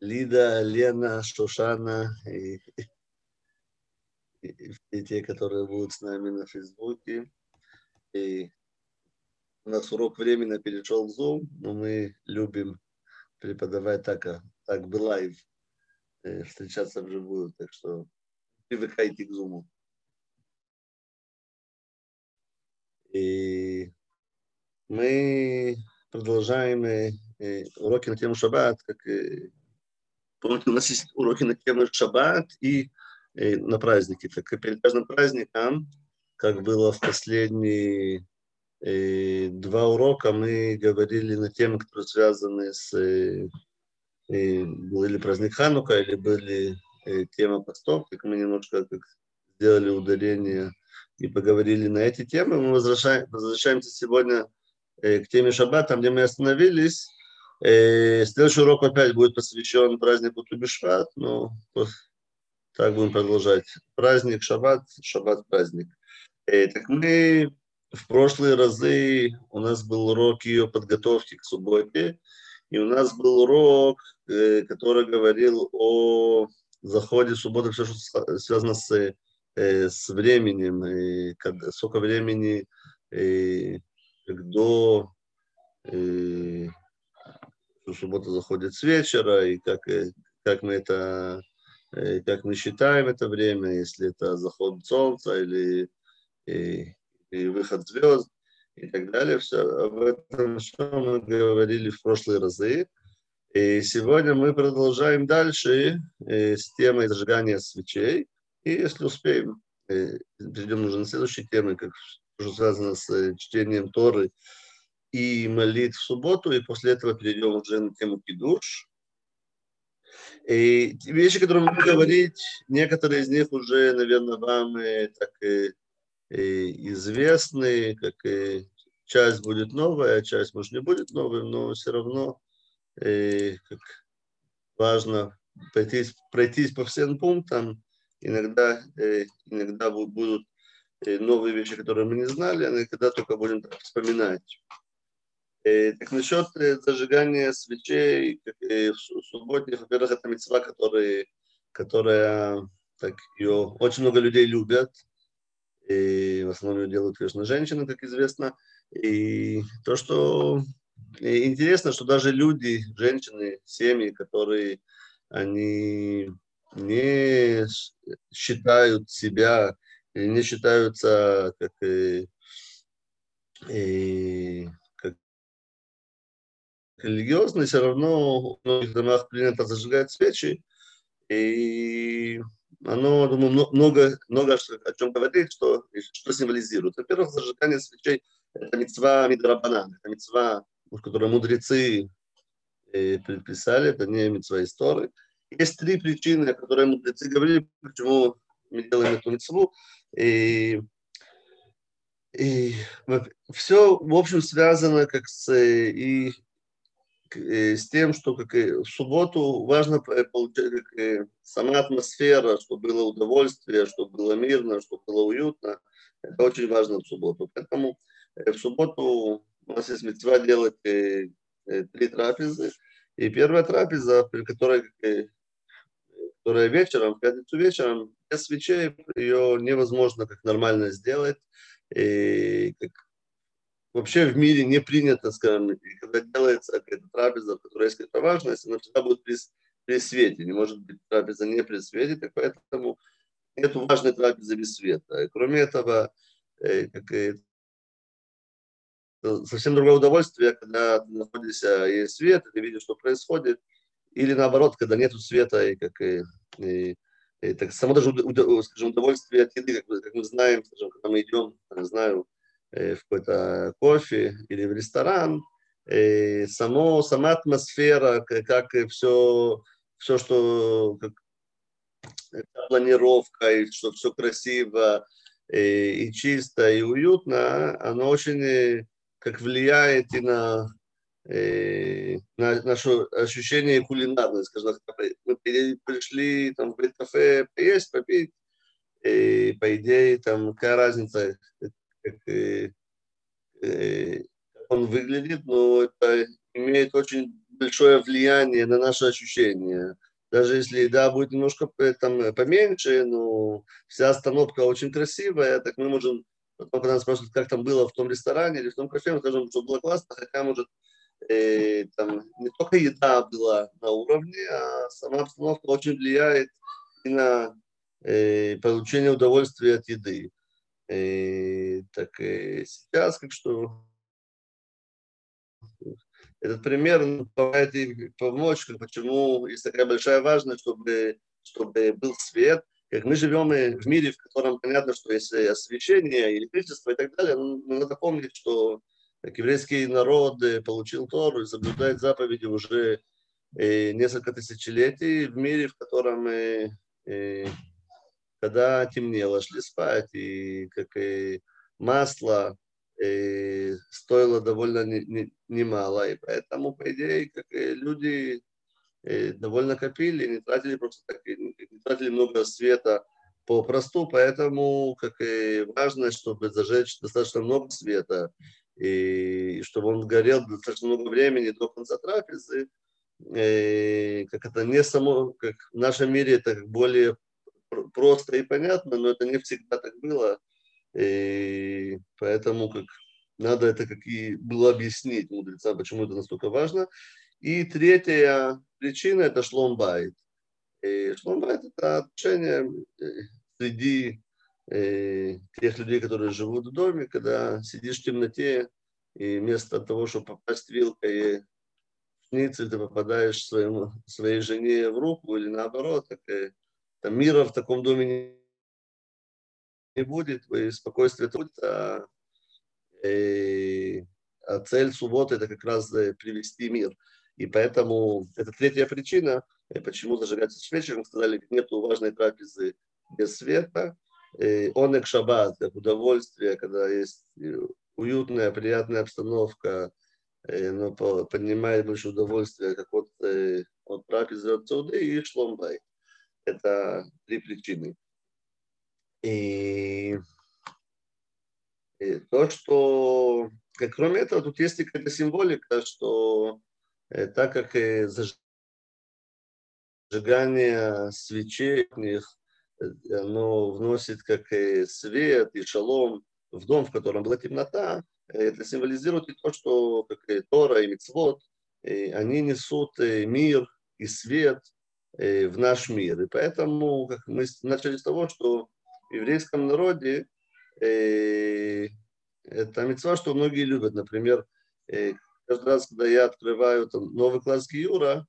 Лида, Лена, Шушана и, и, и те, которые будут с нами на Фейсбуке. И у нас урок временно перешел в Zoom, но мы любим преподавать так, а, так бы live, э, встречаться вживую, так что привыкайте к Zoom. И мы продолжаем э, э, уроки на тему шаббат, как Помните, у нас есть уроки на тему шаббат и, и на праздники. Так и перед каждым праздником, как было в последние э, два урока, мы говорили на темы, которые связаны с... Э, э, был или праздник Ханука, или были э, тема постов, как мы немножко как сделали ударение и поговорили на эти темы. Мы возвращаем, возвращаемся сегодня э, к теме шаббат, там, где мы остановились. Э, следующий урок опять будет посвящен празднику Тубишват, но так будем продолжать. Праздник, шаббат, шаббат, праздник. Э, так мы в прошлые разы, у нас был урок ее подготовки к субботе, и у нас был урок, э, который говорил о заходе субботы, все, что связано с, с временем, и сколько времени до что суббота заходит с вечера, и как, э, как мы это э, как мы считаем это время, если это заход солнца или и, и выход звезд и так далее. Все, об этом все мы говорили в прошлые разы. И сегодня мы продолжаем дальше э, с темой зажигания свечей. И если успеем, перейдем уже на следующие темы, как что связано с чтением Торы и молитв в субботу, и после этого перейдем уже на тему кидуш. И вещи, которые мы будем говорить, некоторые из них уже, наверное, вам э, так э, э, известны, как э, часть будет новая, часть, может, не будет новой, но все равно э, как важно пройтись, пройтись по всем пунктам. Иногда, э, иногда будут новые вещи, которые мы не знали, а иногда только будем так вспоминать. Э, так насчет э, зажигания свечей в субботе, во-первых, это мецва, который, которая так, ее очень много людей любят. И в основном ее делают, конечно, женщины, как известно. И то, что интересно, что даже люди, женщины, семьи, которые они не считают себя, не считаются как и, и религиозный, все равно в многих домах принято зажигать свечи, и оно, думаю, много, много о чем говорит, что, что символизирует. Во-первых, зажигание свечей – это мецва мидрабанан, это мецва, которую мудрецы э, предписали, это не мецва истории. Есть три причины, о которых мудрецы говорили, почему мы делаем эту мецву. И, и все, в общем, связано как с и Э, с тем, что как и в субботу важно получать как сама атмосфера, чтобы было удовольствие, чтобы было мирно, чтобы было уютно. Это очень важно в субботу. Поэтому э, в субботу у нас есть мецва делать э, три трапезы. И первая трапеза, при которой, которая вечером, в пятницу вечером, без свечей ее невозможно как нормально сделать. И как вообще в мире не принято, скажем, когда делается какая-то трапеза, в которой есть какая-то важность, она всегда будет при, при свете. Не может быть трапеза не при свете, так поэтому нет важной трапезы без света. И кроме этого, э, как, э, совсем другое удовольствие, когда ты находишься, есть свет, ты видишь, что происходит, или наоборот, когда нет света, и как и, и, и так само даже скажем, удовольствие от еды, как, как мы знаем, скажем, когда мы идем, не знаю, в какой-то кофе или в ресторан, и само, сама атмосфера, как все, все что как, планировка, и что все красиво и, и чисто, и уютно, оно очень э, как влияет и на, и на наше ощущение кулинарное. Скажем, мы пришли там, в кафе поесть, попить, и по идее, там, какая разница, как, э, э, он выглядит, но это имеет очень большое влияние на наши ощущения. Даже если, да, будет немножко там поменьше, но вся остановка очень красивая, так мы можем, потом, когда нас спрашивают, как там было в том ресторане или в том кафе, мы скажем, что было классно, хотя, может, э, там не только еда была на уровне, а сама обстановка очень влияет и на э, получение удовольствия от еды. Э, так э, сейчас, как что этот пример помогает и помочь, почему есть такая большая важность, чтобы, чтобы был свет. Как мы живем в мире, в котором понятно, что есть освещение, электричество и так далее, но надо помнить, что как еврейский народ получил Тору и соблюдает заповеди уже э, несколько тысячелетий в мире, в котором э, э, когда темнело, шли спать, и как и масло э, стоило довольно немало, и поэтому, по идее, как и люди э, довольно копили, не тратили просто так, не тратили много света попросту, поэтому как и важно, чтобы зажечь достаточно много света, и чтобы он горел достаточно много времени до конца трапезы, и, как это не само, как в нашем мире это более просто и понятно, но это не всегда так было, и поэтому как надо это как и было объяснить мудрецам, почему это настолько важно. И третья причина – это шломбайт. И шломбайт – это отношение э, среди э, тех людей, которые живут в доме, когда сидишь в темноте, и вместо того, чтобы попасть вилкой шницель, ты попадаешь своему, своей жене в руку или наоборот, так, э, там мира в таком доме не, будет, и спокойствие будет, а, э, а цель субботы это как раз э, привести мир. И поэтому это третья причина, э, почему зажигается свечи. Мы сказали, нет важной трапезы без света. Онек шаббат, как удовольствие, когда есть уютная, приятная обстановка, но поднимает больше удовольствия, как от, от трапезы от Цуды и Шломбай. Это три причины. И, и то, что, кроме этого, тут есть какая-то символика, что э, так как э, зажигание свечей, оно вносит как и свет и шалом в дом, в котором была темнота, это символизирует и то, что как и Тора и Мицвод, и они несут мир и свет в наш мир. И поэтому как мы начали с того, что в еврейском народе это мецва, что многие любят. Например, каждый раз, когда я открываю там, новый класс Гиюра,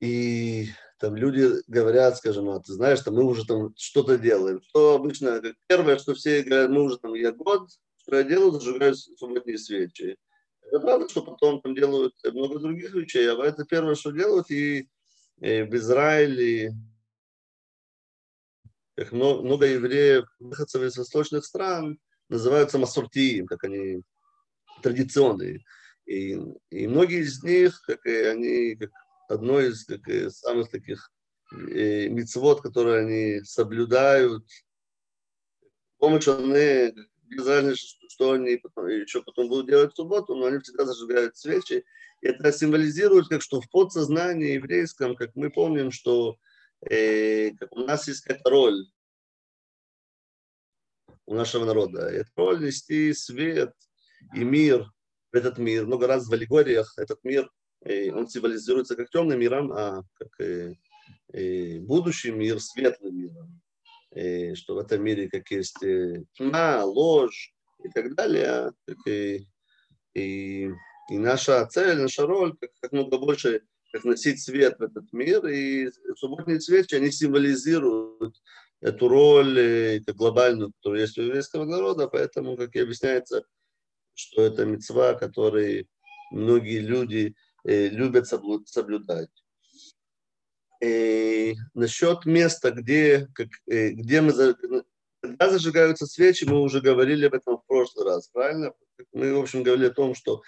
и там люди говорят, скажем, а ты знаешь, там мы уже там что-то делаем. Что обычно, как первое, что все говорят, мы уже там, я год, что я делаю, зажигаю субботние свечи. Это правда, что потом там делают много других вещей, а это первое, что делают, и в Израиле, как много, евреев, выходцев из восточных стран, называются масуртием, как они традиционные. И, и многие из них, как и они, как одно из как и самых таких э, мицвод, которые они соблюдают, помощью они, без разницы, что они потом, еще потом будут делать в субботу, но они всегда зажигают свечи. Это символизирует, как что в подсознании еврейском, как мы помним, что э, как у нас есть какая-то роль у нашего народа. Это роль нести свет и мир в этот мир. Много раз в аллегориях этот мир он символизируется как темным миром, а как и, и будущий мир светлым миром. И что в этом мире как есть тьма, ложь и так далее. Так и, и, и наша цель, наша роль, как, как много больше как носить свет в этот мир. И субботние свечи, они символизируют эту роль как глобальную, которая есть у еврейского народа. Поэтому, как и объясняется, что это мецва, который многие люди Э, любят соблюдать. И э, насчет места, где, как, э, где мы, когда зажигаются свечи, мы уже говорили об этом в прошлый раз, правильно? Мы, в общем, говорили о том, что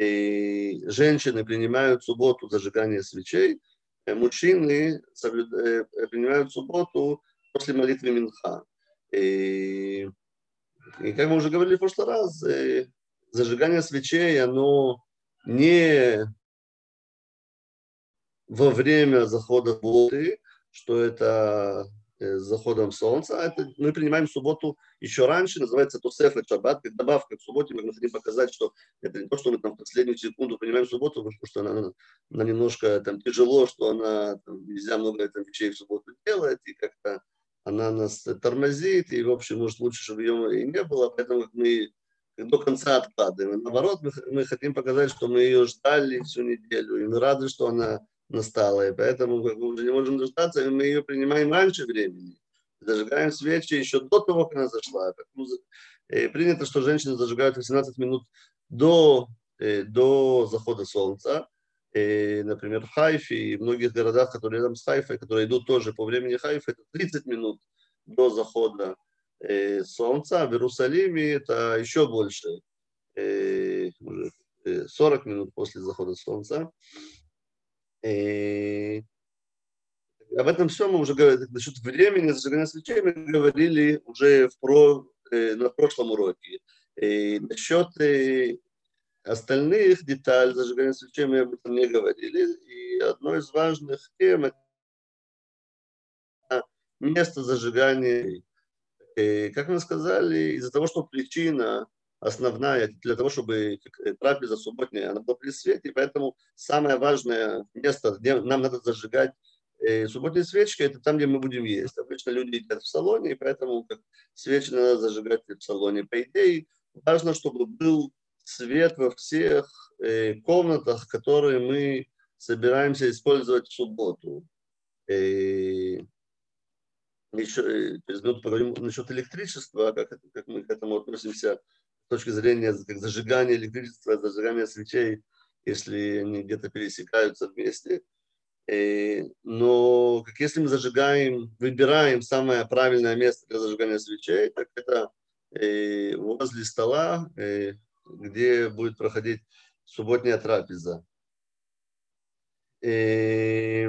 женщины принимают субботу зажигания свечей, мужчины принимают субботу после молитвы Минха. И, и как мы уже говорили в прошлый раз, зажигание свечей, оно не во время захода воды, что это э, с заходом солнца. А это мы принимаем субботу еще раньше, называется Тосефет Шаббат, как добавка к субботе. Мы хотим показать, что это не то, что мы там в последнюю секунду принимаем субботу, потому что она, она немножко там тяжело, что она там, нельзя много там, вещей в субботу делать, и как-то она нас тормозит, и, в общем, может, лучше, чтобы ее и не было, поэтому мы до конца откладываем. Наоборот, мы, мы хотим показать, что мы ее ждали всю неделю, и мы рады, что она настала, и поэтому как мы уже не можем дождаться, и мы ее принимаем раньше времени. Зажигаем свечи еще до того, как она зашла. И принято, что женщины зажигают 18 минут до, э, до захода солнца. И, например, в Хайфе и многих городах, которые рядом с Хайфой, которые идут тоже по времени Хайфа, это 30 минут до захода э, солнца. В Иерусалиме это еще больше, э, 40 минут после захода солнца. И об этом все мы уже говорили, насчет времени зажигания свечей мы говорили уже в про, э, на прошлом уроке. И насчет э, остальных деталей зажигания свечей мы об этом не говорили. И одно из важных тем это место зажигания. И, как мы сказали, из-за того, что причина основная для того, чтобы трапеза субботняя, она была при свете, поэтому самое важное место, где нам надо зажигать э, субботние свечки, это там, где мы будем есть. Обычно люди едят в салоне, и поэтому как свечи надо зажигать в салоне. По идее, важно, чтобы был свет во всех э, комнатах, которые мы собираемся использовать в субботу. И еще через минуту поговорим насчет электричества, как, как мы к этому относимся точки зрения как зажигания электричества, зажигания свечей, если они где-то пересекаются вместе. И, э, но как если мы зажигаем, выбираем самое правильное место для зажигания свечей, так это и, э, возле стола, и, э, где будет проходить субботняя трапеза. И,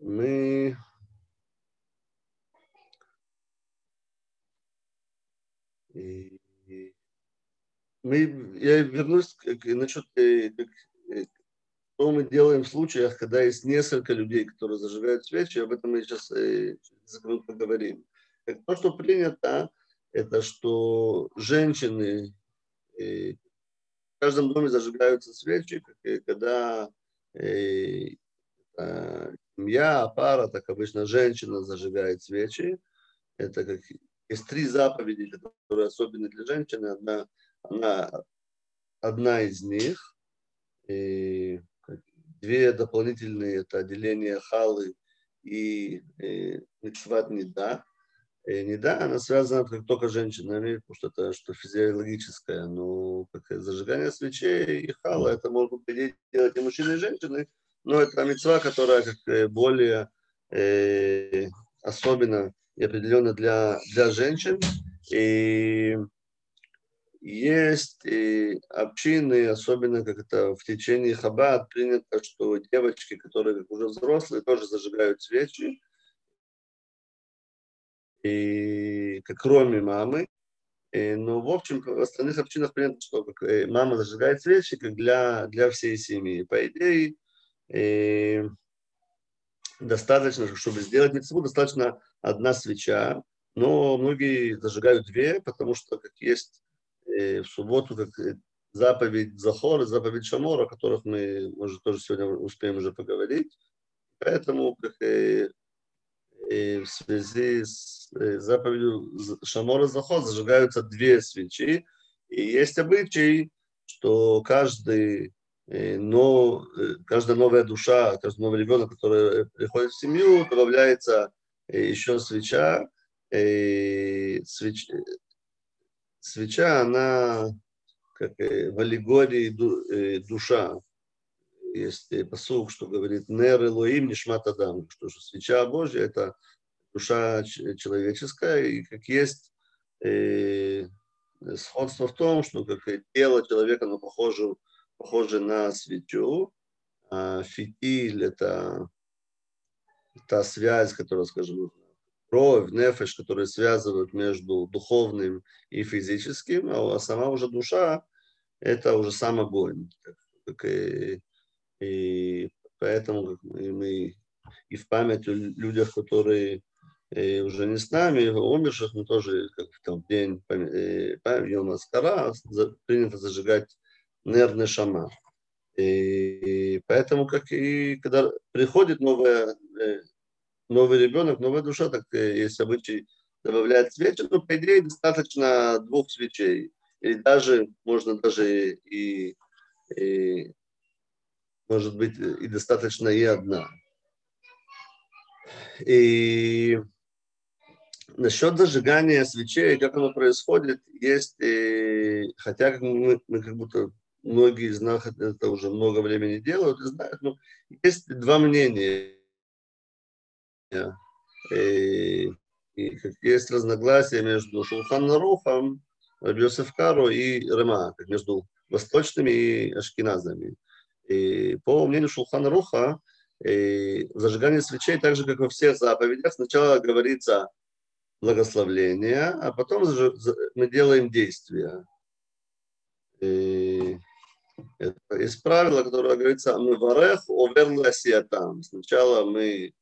мы мы, я вернусь к, насчет, э, э, что мы делаем в случаях, когда есть несколько людей, которые зажигают свечи, об этом мы сейчас э, поговорим. То, что принято, это что женщины в каждом доме зажигаются свечи, когда семья, пара, так обычно женщина зажигает свечи. Это как есть три заповеди, которые особенны для женщины. Одна, она, одна из них. И две дополнительные – это отделение халы и, и митцват неда. И неда, она связана как только женщинами, потому что это что физиологическое. Но как зажигание свечей и хала, это могут делать и мужчины, и женщины. Но это мецва, которая как более э, особенно и определенно для, для женщин. И есть и общины, особенно как это в течение хаббат принято, что девочки, которые уже взрослые, тоже зажигают свечи. И как кроме мамы. И, но в общем в остальных общинах принято, что э, мама зажигает свечи как для, для всей семьи. По идее, и, достаточно, чтобы сделать митцву, достаточно одна свеча, но многие зажигают две, потому что как есть э, в субботу как э, заповедь Захор и заповедь Шамор, о которых мы, может, тоже сегодня успеем уже поговорить. Поэтому как, э, в связи с заповедью Шамора Захор зажигаются две свечи. И есть обычай, что каждый но каждая новая душа, каждый новый ребенок, который приходит в семью, добавляется еще свеча. Свеч... Свеча, она как в аллегории душа. Есть посух, что говорит «Нер Элоим Нишмат Адам», что же свеча Божья – это душа человеческая, и как есть э, сходство в том, что как тело человека, оно похоже похоже на свечу. А фитиль – это та связь, которая, скажем, кровь, нефеш, которые связывают между духовным и физическим, а сама уже душа – это уже сам огонь. И, и поэтому как мы и в память о людях, которые и уже не с нами, умерших, мы тоже как там, день Йома Аскара принято зажигать нервный шама. И поэтому, как и когда приходит новая, э, новый ребенок, новая душа, так есть обычай добавлять свечи, но по идее достаточно двух свечей. Или даже, можно даже и, и может быть, и достаточно и одна. И насчет зажигания свечей, как оно происходит, есть, и, хотя мы, мы как будто многие из нас это уже много времени делают и знают, но есть два мнения. И, и есть разногласия между Шулхан Рухом, Кару и Рема, между восточными и ашкеназами. И по мнению Шулхана Руха, и в зажигании свечей, так же, как во всех заповедях, сначала говорится благословление, а потом мы делаем действия. И есть правило, которое говорится, мы варех овер там. Сначала мы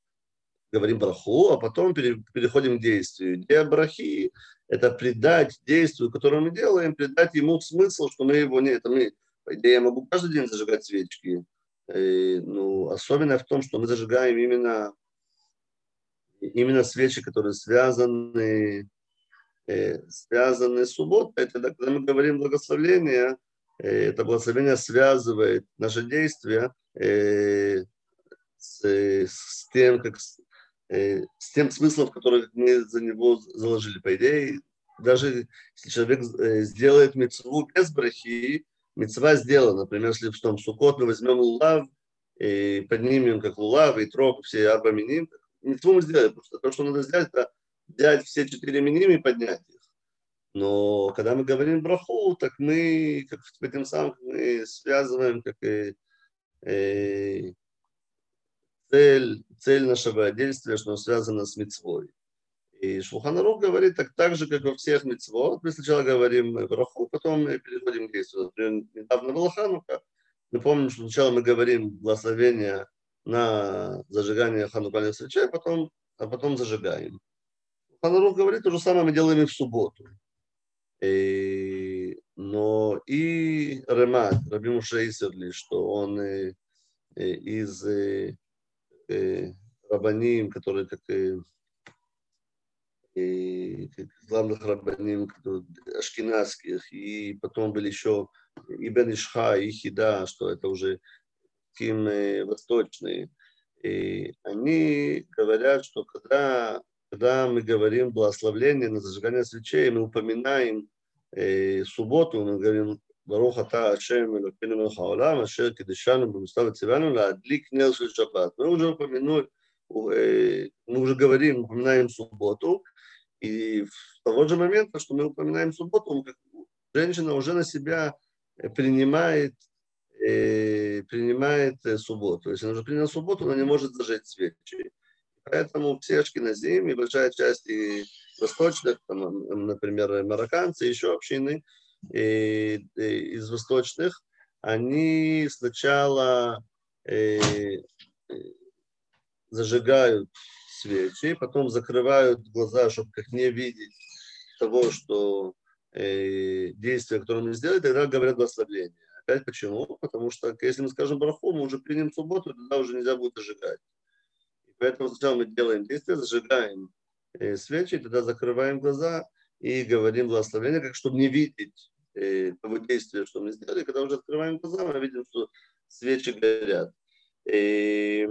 говорим браху, а потом переходим к действию. Идея брахи – это придать действию, которое мы делаем, придать ему смысл, что мы его не... Это мы, по идее, я могу каждый день зажигать свечки. И, ну, особенно в том, что мы зажигаем именно, именно свечи, которые связаны, э, связаны с субботой. Это когда мы говорим благословение, э, это благословение связывает наши действия э, с, с тем, как э, с тем смыслом, который мы за него заложили. По идее, даже если человек э, сделает мецву без брахи, мецва сделана. Например, если в том сукот мы возьмем лулав и поднимем как лулав и трог, все арба миним, мецву мы сделали. Просто то, что надо сделать, это взять все четыре миним и поднять их. Но когда мы говорим браху, так мы, как этим самым, мы связываем как и, и цель, цель нашего действия, что связано с мецвой. И Шуханарух говорит так, так же, как во всех митцвот. Мы сначала говорим браху, потом мы переходим к действию. Например, недавно была Ханука. Мы помним, что сначала мы говорим благословение на зажигание ханукальных свечей, а потом, а потом зажигаем. Шуханарух говорит, то же самое мы делаем и в субботу. И, но и Ремат, Раби Муше Исерли, что он э, э, из э, э, рабаним, которые как э, главных рабаним ашкенадских, и потом были еще и Бен Ишха, и Хида, что это уже тим восточные. И они говорят, что когда, когда мы говорим благословление на зажигание свечей, мы упоминаем э, субботу, мы говорим ברוך אתה השם אלוקינו מלך העולם אשר קידשנו במסתר וציוונו להדליק נר של שבת. Мы уже упомянули, мы уже говорим, упоминаем субботу, и в того же момента, что мы упоминаем субботу, женщина уже на себя принимает, э, принимает э, субботу. Если она уже приняла субботу, она не может зажечь свечи. Поэтому все ашкеназим и большая часть и восточных, там, например, марокканцы, еще общины и, и из восточных, они сначала э, зажигают свечи, потом закрывают глаза, чтобы как не видеть того, что э, действие, которое мы сделали, тогда говорят благословение. Опять почему? Потому что если мы скажем браху, мы уже примем субботу, тогда уже нельзя будет зажигать. Поэтому сначала мы делаем действие, зажигаем э, свечи, тогда закрываем глаза и говорим благословение, как чтобы не видеть э, того действия, что мы сделали. Когда уже открываем глаза, мы видим, что свечи горят. И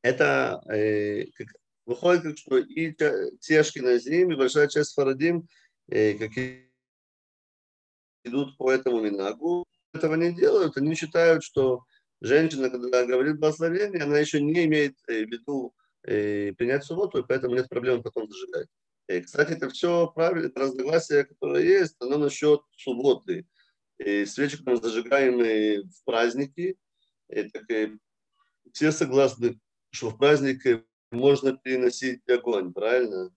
это э, как, выходит, как, что и тешки на зим, и большая часть фарадим, э, как идут по этому минагу, этого не делают, они считают, что женщина, когда говорит благословение, она еще не имеет э, в виду э, принять субботу, и поэтому нет проблем потом зажигать. Э, кстати, это все правильно, это разногласие, которое есть, оно насчет субботы. И свечи, мы зажигаем в праздники, и, так, и все согласны что в праздник можно переносить огонь, правильно?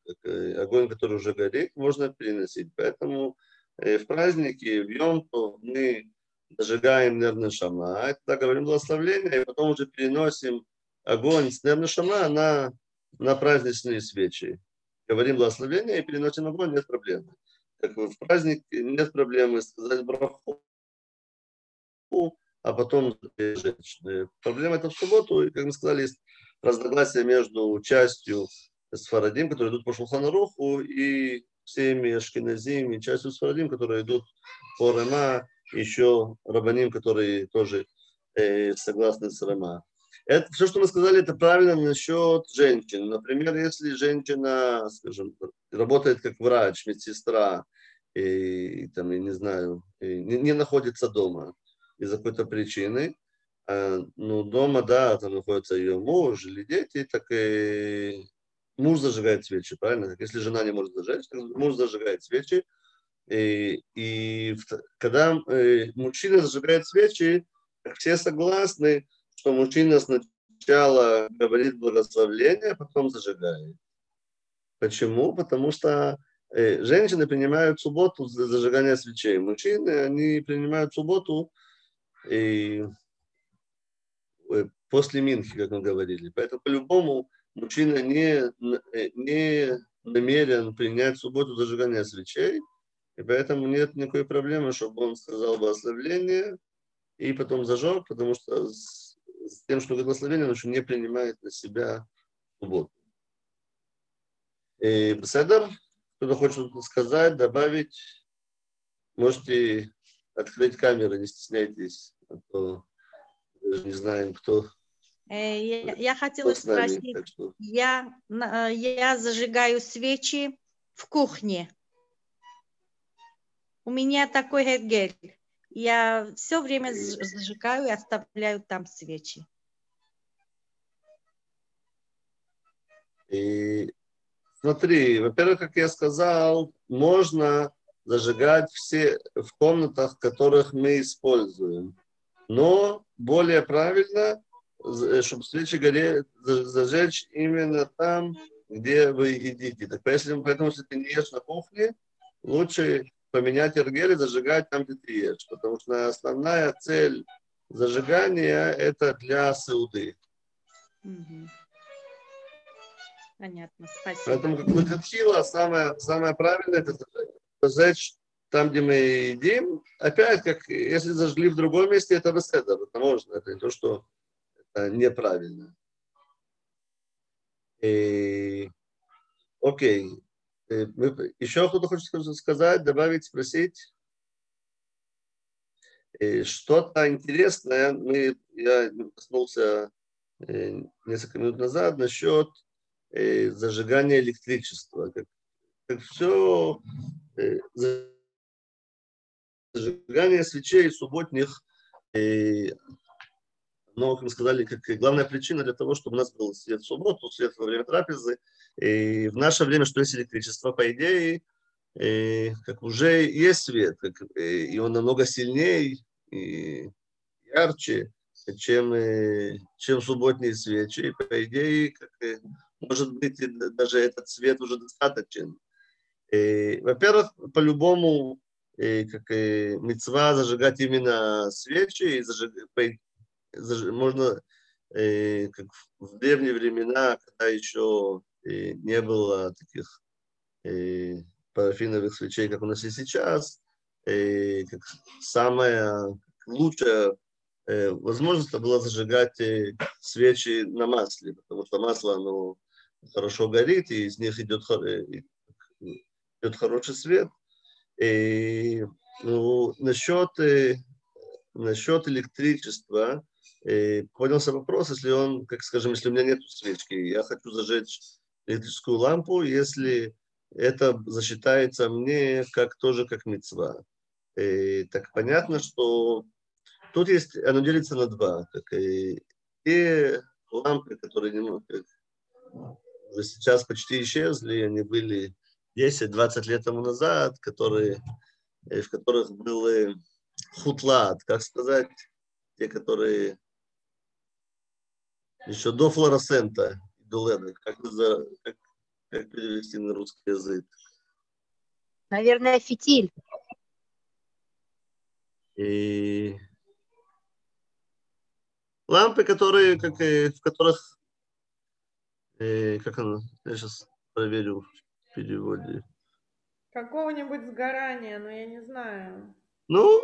Огонь, который уже горит, можно переносить. Поэтому в праздники, в Йом, мы зажигаем нервный шама, это говорим благословление, и потом уже переносим огонь с нервного шама на, на праздничные свечи. Говорим благословение и переносим огонь, нет проблемы. Как в праздник нет проблемы сказать браху, а потом жечь. Проблема это в субботу, и, как мы сказали, есть разногласия между частью Сфарадим, которые идут по Шулханаруху, и всеми Ашкиназим, и частью Сфарадим, которые идут по Рема, еще Рабаним, которые тоже э, согласны с Рема. Это все, что мы сказали, это правильно насчет женщин. Например, если женщина, скажем, работает как врач, медсестра, и, там, я не знаю, не, не находится дома из-за какой-то причины, а, ну, дома, да, там находится ее муж или дети, так и муж зажигает свечи, правильно? Если жена не может зажечь, так муж зажигает свечи. И, и когда э, мужчина зажигает свечи, все согласны, что мужчина сначала говорит благословление, а потом зажигает. Почему? Потому что э, женщины принимают субботу за зажигание свечей. Мужчины, они принимают субботу и э, после Минхи, как мы говорили. Поэтому по-любому мужчина не, э, не намерен принять субботу зажигания свечей, и поэтому нет никакой проблемы, чтобы он сказал благословление и потом зажег, потому что с тем, что благословение, он не принимает на себя субботу. И Беседер, кто-то хочет что-то сказать, добавить, можете открыть камеру, не стесняйтесь, а то даже не знаем, кто. Э, я, я хотела спросить, что... я, э, я зажигаю свечи в кухне. У меня такой гель. Я все время зажигаю и оставляю там свечи. И смотри, во-первых, как я сказал, можно зажигать все в комнатах, которых мы используем. Но более правильно, чтобы свечи горели, зажечь именно там, где вы едите. Так поэтому, поэтому если ты не ешь на кухне, лучше поменять эргель и зажигать там, где ты ешь. Потому что основная цель зажигания – это для сауды. Понятно, спасибо. Поэтому, как хотела, самое, самое правильное – это зажечь там, где мы едим. Опять, как если зажгли в другом месте, это беседа, это можно, это не то, что это неправильно. И, окей, еще кто-то хочет сказать, добавить, спросить? Э, что-то интересное, мы, я коснулся э, несколько минут назад насчет зажигания электричества. Как, как все зажигание свечей субботних но, как мы сказали, как главная причина для того, чтобы у нас был свет в субботу, свет во время трапезы. И в наше время, что есть электричество, по идее, и как уже есть свет, как, и он намного сильнее и ярче, чем, чем субботние свечи. И, по идее, как, может быть, даже этот свет уже достаточен. во-первых, по-любому, как мецва зажигать именно свечи, и зажиг, можно, э, как в древние времена, когда еще э, не было таких э, парафиновых свечей, как у нас и сейчас, э, как самая лучшая э, возможность была зажигать э, свечи на масле, потому что масло, оно хорошо горит, и из них идет, э, идет хороший свет. И, ну, насчет, э, насчет электричества, и поднялся вопрос, если он, как скажем, если у меня нет свечки, я хочу зажечь электрическую лампу, если это засчитается мне как тоже как мецва. Так понятно, что тут есть, оно делится на два. Как и те лампы, которые не как, уже сейчас почти исчезли, они были 10-20 лет тому назад, которые, в которых был хутлат, как сказать, те, которые еще до флуоресцента, LED? Как, за, как, как перевести на русский язык? Наверное, фитиль. И лампы, которые, как, в которых, э, как она, я сейчас проверю в переводе. Какого-нибудь сгорания, но я не знаю. Ну,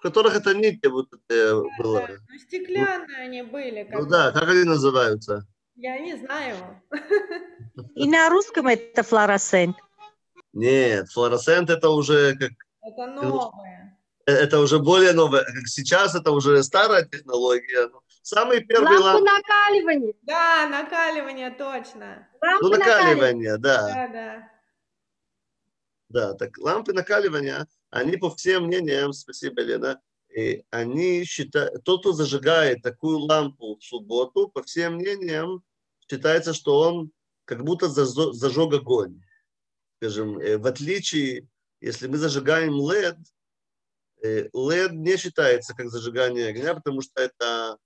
в которых это нити вот это было. Да, ну, стеклянные они были. Как ну да, как они называются? Я не знаю. И на русском это флуоресцент? Нет, флуоресцент это уже как... Это новое. Э, это уже более новое. Как сейчас это уже старая технология. Самый первый лампы ламп... накаливания. Да, накаливание, точно. Лампы ну, накаливание, да. Да, да. Да, так лампы накаливания, они по всем мнениям, спасибо, Лена, и они считают, тот, кто зажигает такую лампу в субботу, по всем мнениям, считается, что он как будто зажег огонь. Скажем, э, в отличие, если мы зажигаем LED, LED не считается как зажигание огня, потому что это,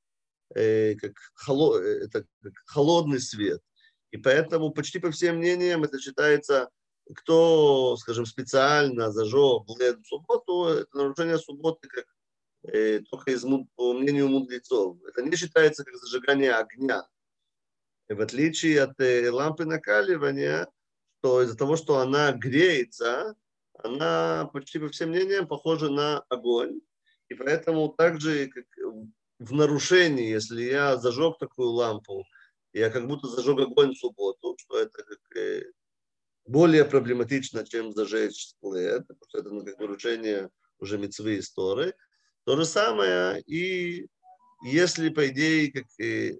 э, как, холод, это как холодный свет. И поэтому почти по всем мнениям это считается, кто, скажем, специально зажег LED в субботу, это нарушение субботы как э, только из, по мнению мудрецов. Это не считается как зажигание огня. И в отличие от э, лампы накаливания, то из-за того, что она греется, она почти по всем мнениям похожа на огонь. И поэтому также как в нарушении, если я зажег такую лампу, я как будто зажег огонь в субботу, что это как э, более проблематично, чем зажечь LED, потому что это ну, как нарушение уже мецвы истории. То же самое и если, по идее, как и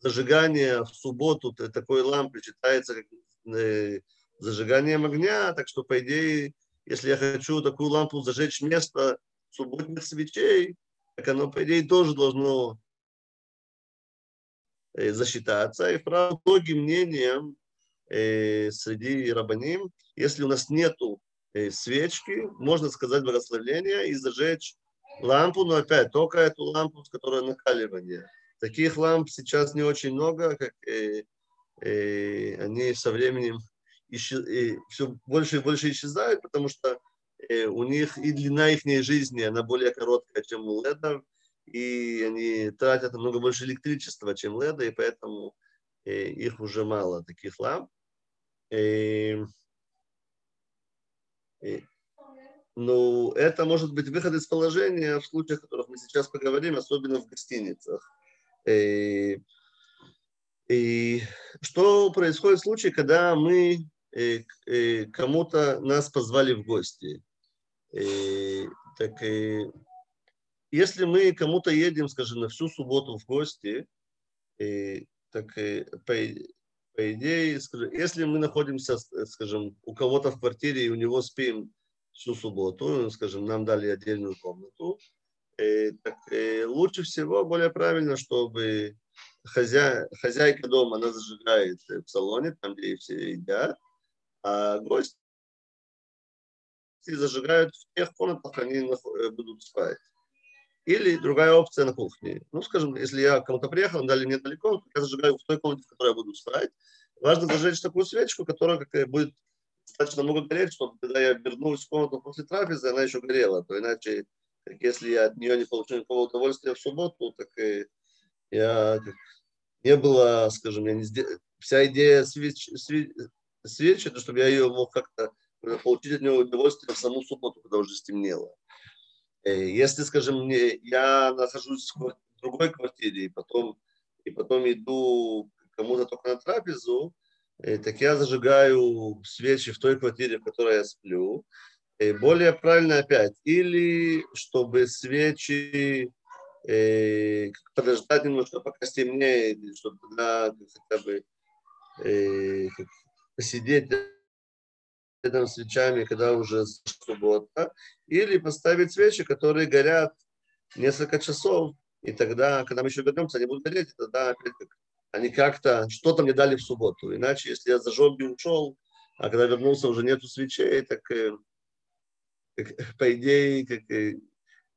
зажигание в субботу такой лампы считается как э, зажиганием огня, так что, по идее, если я хочу такую лампу зажечь вместо субботних свечей, так оно, по идее, тоже должно э, засчитаться. И вправду многим мнениям э, среди рабаним, если у нас нету э, свечки, можно сказать благословление и зажечь лампу, но опять только эту лампу, с которой накаливание. Таких ламп сейчас не очень много, как э, э, они со временем все больше и больше исчезают, потому что э, у них и длина их жизни, она более короткая, чем у ледов, и они тратят намного больше электричества, чем леды, и поэтому э, их уже мало, таких ламп. И, и, ну, это может быть выход из положения в случаях, о которых мы сейчас поговорим, особенно в гостиницах. И, и что происходит в случае, когда мы Э, э, кому-то нас позвали в гости. Э, так если мы кому-то едем, скажем, на всю субботу в гости, так по, по идее, скажем, если мы находимся, скажем, у кого-то в квартире и у него спим всю субботу, скажем, нам дали отдельную комнату, так лучше всего, более правильно, чтобы хозя... хозяйка дома, она зажигает в салоне, там, где все едят, а гости зажигают в тех комнатах, они э, будут спать. Или другая опция на кухне. Ну, скажем, если я кому-то приехал, дали мне далеко, я зажигаю в той комнате, в которой я буду спать. Важно зажечь такую свечку, которая как будет достаточно много гореть, чтобы когда я вернусь в комнату после трапезы, она еще горела. То иначе, если я от нее не получу никакого удовольствия в субботу, так и я не было, скажем, я не сдел... вся идея свеч... свеч свечи, то чтобы я ее мог как-то получить от него удовольствие в саму субботу, когда уже стемнело. Э, если, скажем, мне, я нахожусь в другой квартире и потом, и потом иду кому-то только на трапезу, э, так я зажигаю свечи в той квартире, в которой я сплю. Более правильно опять, или чтобы свечи подождать немножко, пока стемнеет, чтобы тогда хотя бы посидеть рядом свечами, когда уже суббота, или поставить свечи, которые горят несколько часов, и тогда, когда мы еще вернемся, они будут гореть, и тогда опять они как-то что-то мне дали в субботу. Иначе, если я зажег и ушел, а когда вернулся, уже нету свечей, так э, как, по идее, как, э,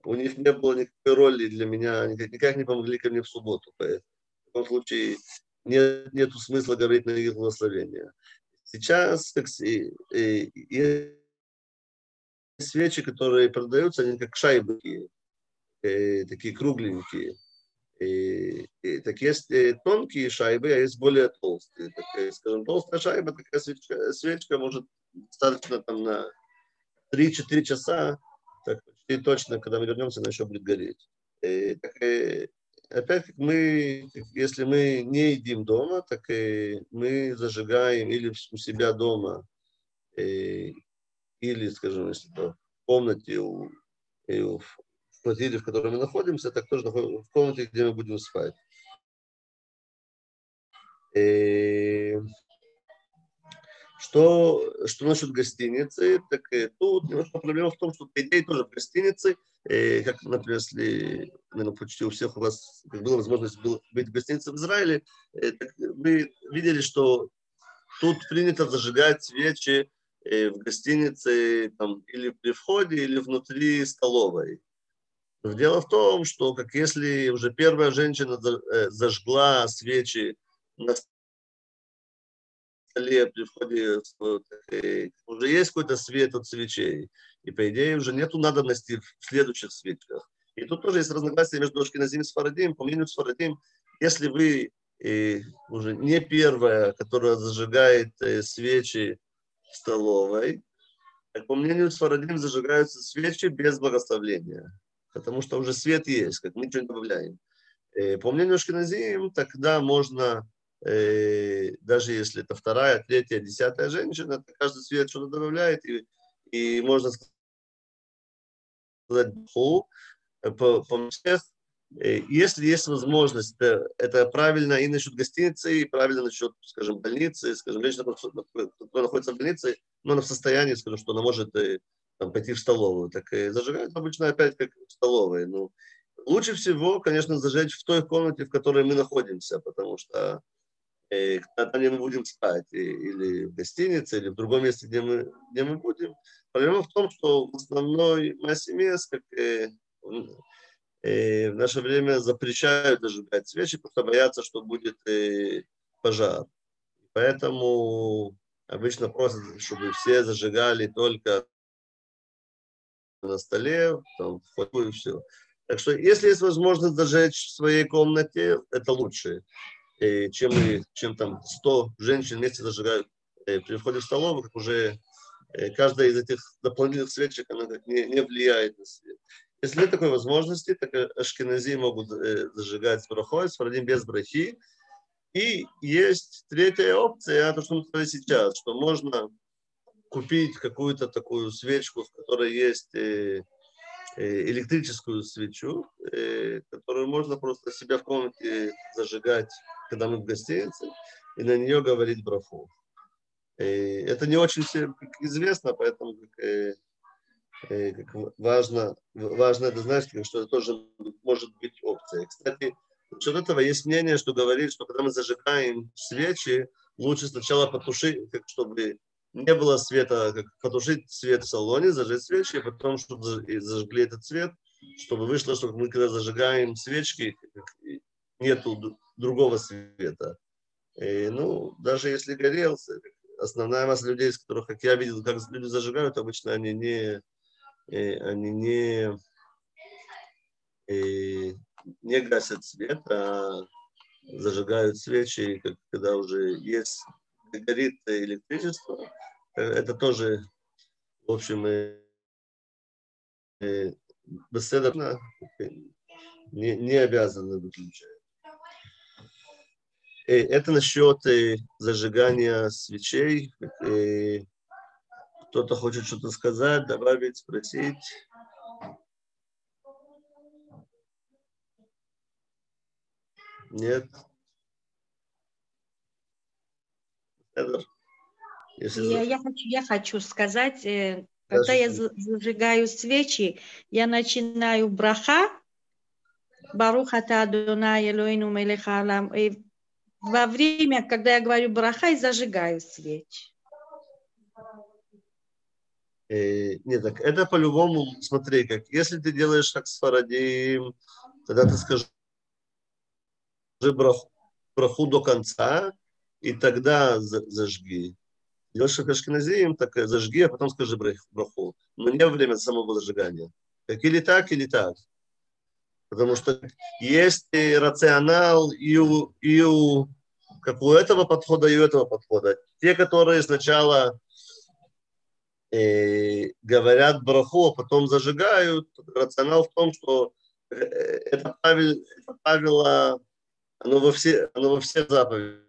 у них не было никакой роли для меня, никак, никак не помогли ко мне в субботу. таком случае нет нету смысла говорить на их благословения. Сейчас как, и, и, свечи, которые продаются, они как шайбы, э, такие кругленькие. И, и, так есть э, тонкие шайбы, а есть более толстые. Так, скажем, толстая шайба, такая свечка, свечка может достаточно там на 3-4 часа, так почти точно, когда мы вернемся, она еще будет гореть. И, так, и, опять как мы, если мы не едим дома, так и мы зажигаем или у себя дома, и, или, скажем, если это в комнате, у, в квартире, в которой мы находимся, так тоже в комнате, где мы будем спать. Что, что насчет гостиницы, так и тут немножко проблема в том, что по идее тоже в гостинице, и, как, например, если наверное, почти у всех у вас была возможность был, быть в гостинице в Израиле, так вы видели, что тут принято зажигать свечи в гостинице там, или при входе, или внутри столовой. Дело в том, что как если уже первая женщина э, зажгла свечи на столе при входе, уже есть какой-то свет от свечей, и по идее уже нету надобности в следующих свечках. И тут тоже есть разногласия между Ашкиназим и Сфарадим. По мнению Сфарадим, если вы и уже не первая, которая зажигает э, свечи в столовой, так по мнению Сфарадим зажигаются свечи без благословения потому что уже свет есть, как мы ничего не добавляем. Э, по мнению Шкиназим, тогда можно, даже если это вторая, третья, десятая женщина, каждый свет что-то добавляет, и, и можно сказать, по, по, по э, если есть возможность, это, это правильно и насчет гостиницы, и правильно насчет, скажем, больницы, скажем, женщина, которая находится в больнице, но она в состоянии, скажем, что она может там, пойти в столовую. Так и зажигают обычно опять как в столовой. Ну, лучше всего, конечно, зажечь в той комнате, в которой мы находимся, потому что э, когда мы будем спать, и, или в гостинице, или в другом месте, где мы, где мы будем. Проблема в том, что в основной массе мест, как э, э, в наше время запрещают зажигать свечи, что боятся, что будет э, пожар. Поэтому обычно просят, чтобы все зажигали только на столе, там, и все. Так что, если есть возможность зажечь в своей комнате, это лучше, и чем, чем там 100 женщин вместе зажигают и при входе в столовую, как уже каждая из этих дополнительных свечек, она как не, не влияет на свет. Если нет такой возможности, так ашкенази могут зажигать с брахой, с без брахи. И есть третья опция, то, что мы сказали сейчас, что можно купить какую-то такую свечку, в которой есть э, э, электрическую свечу, э, которую можно просто себя в комнате зажигать, когда мы в гостинице, и на нее говорить брафу. Это не очень всем известно, поэтому как, как важно, важно это знать, что это тоже может быть опцией. Кстати, насчет этого есть мнение, что говорит, что когда мы зажигаем свечи, лучше сначала потушить, чтобы не было света, как потушить свет в салоне, зажечь свечи, а потом, чтобы зажгли этот свет, чтобы вышло, что мы когда зажигаем свечки, нету другого света. И, ну, даже если горел, основная масса людей, из которых, как я видел, как люди зажигают, обычно они не, они не, не гасят свет, а зажигают свечи, когда уже есть горит электричество, Э, это тоже, в общем, беседа не, не обязаны выключать. Э, это насчет э, зажигания свечей. Кто-то хочет что-то сказать, добавить, спросить. Нет. Эдвард. Если... Я, я, хочу, я хочу сказать, э, когда я зажигаю свечи, я начинаю браха, Баруха Адона Элоину Мелеха Алам. И во время, когда я говорю браха, я зажигаю свечи. Э, нет, так это по-любому, смотри, как если ты делаешь как с Фарадим, тогда ты скажи браху. браху до конца, и тогда зажги. Делаешь как ашкеназим, так зажги, а потом скажи браху. Но не во время самого зажигания. Как или так, или так. Потому что есть рационал и у, и у как у этого подхода и у этого подхода. Те, которые сначала э, говорят браху, а потом зажигают, рационал в том, что э, это правило, это правило оно во все, оно во все заповеди,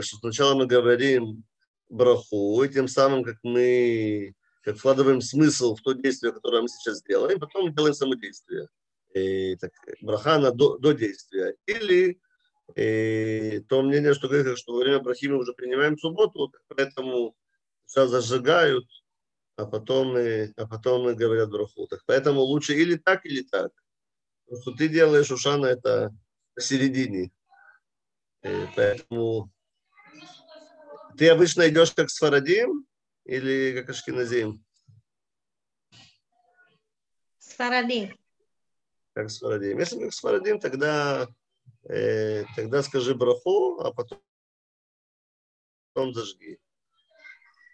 что сначала мы говорим браху, и тем самым, как мы как вкладываем смысл в то действие, которое мы сейчас делаем, потом делаем само действие. И, так, браха на до, до действия. Или и то мнение, что говорит, что во время брахи мы уже принимаем субботу, поэтому сейчас зажигают, а потом, и, а потом и говорят браху. Так поэтому лучше или так, или так. То, что ты делаешь, Ушана, это посередине. И поэтому ты обычно идешь как с Фарадим или как Ашкиназим? Сфарадим. Как с Фарадим. Если как с Фарадим, тогда э, тогда скажи браху, а потом, потом зажги.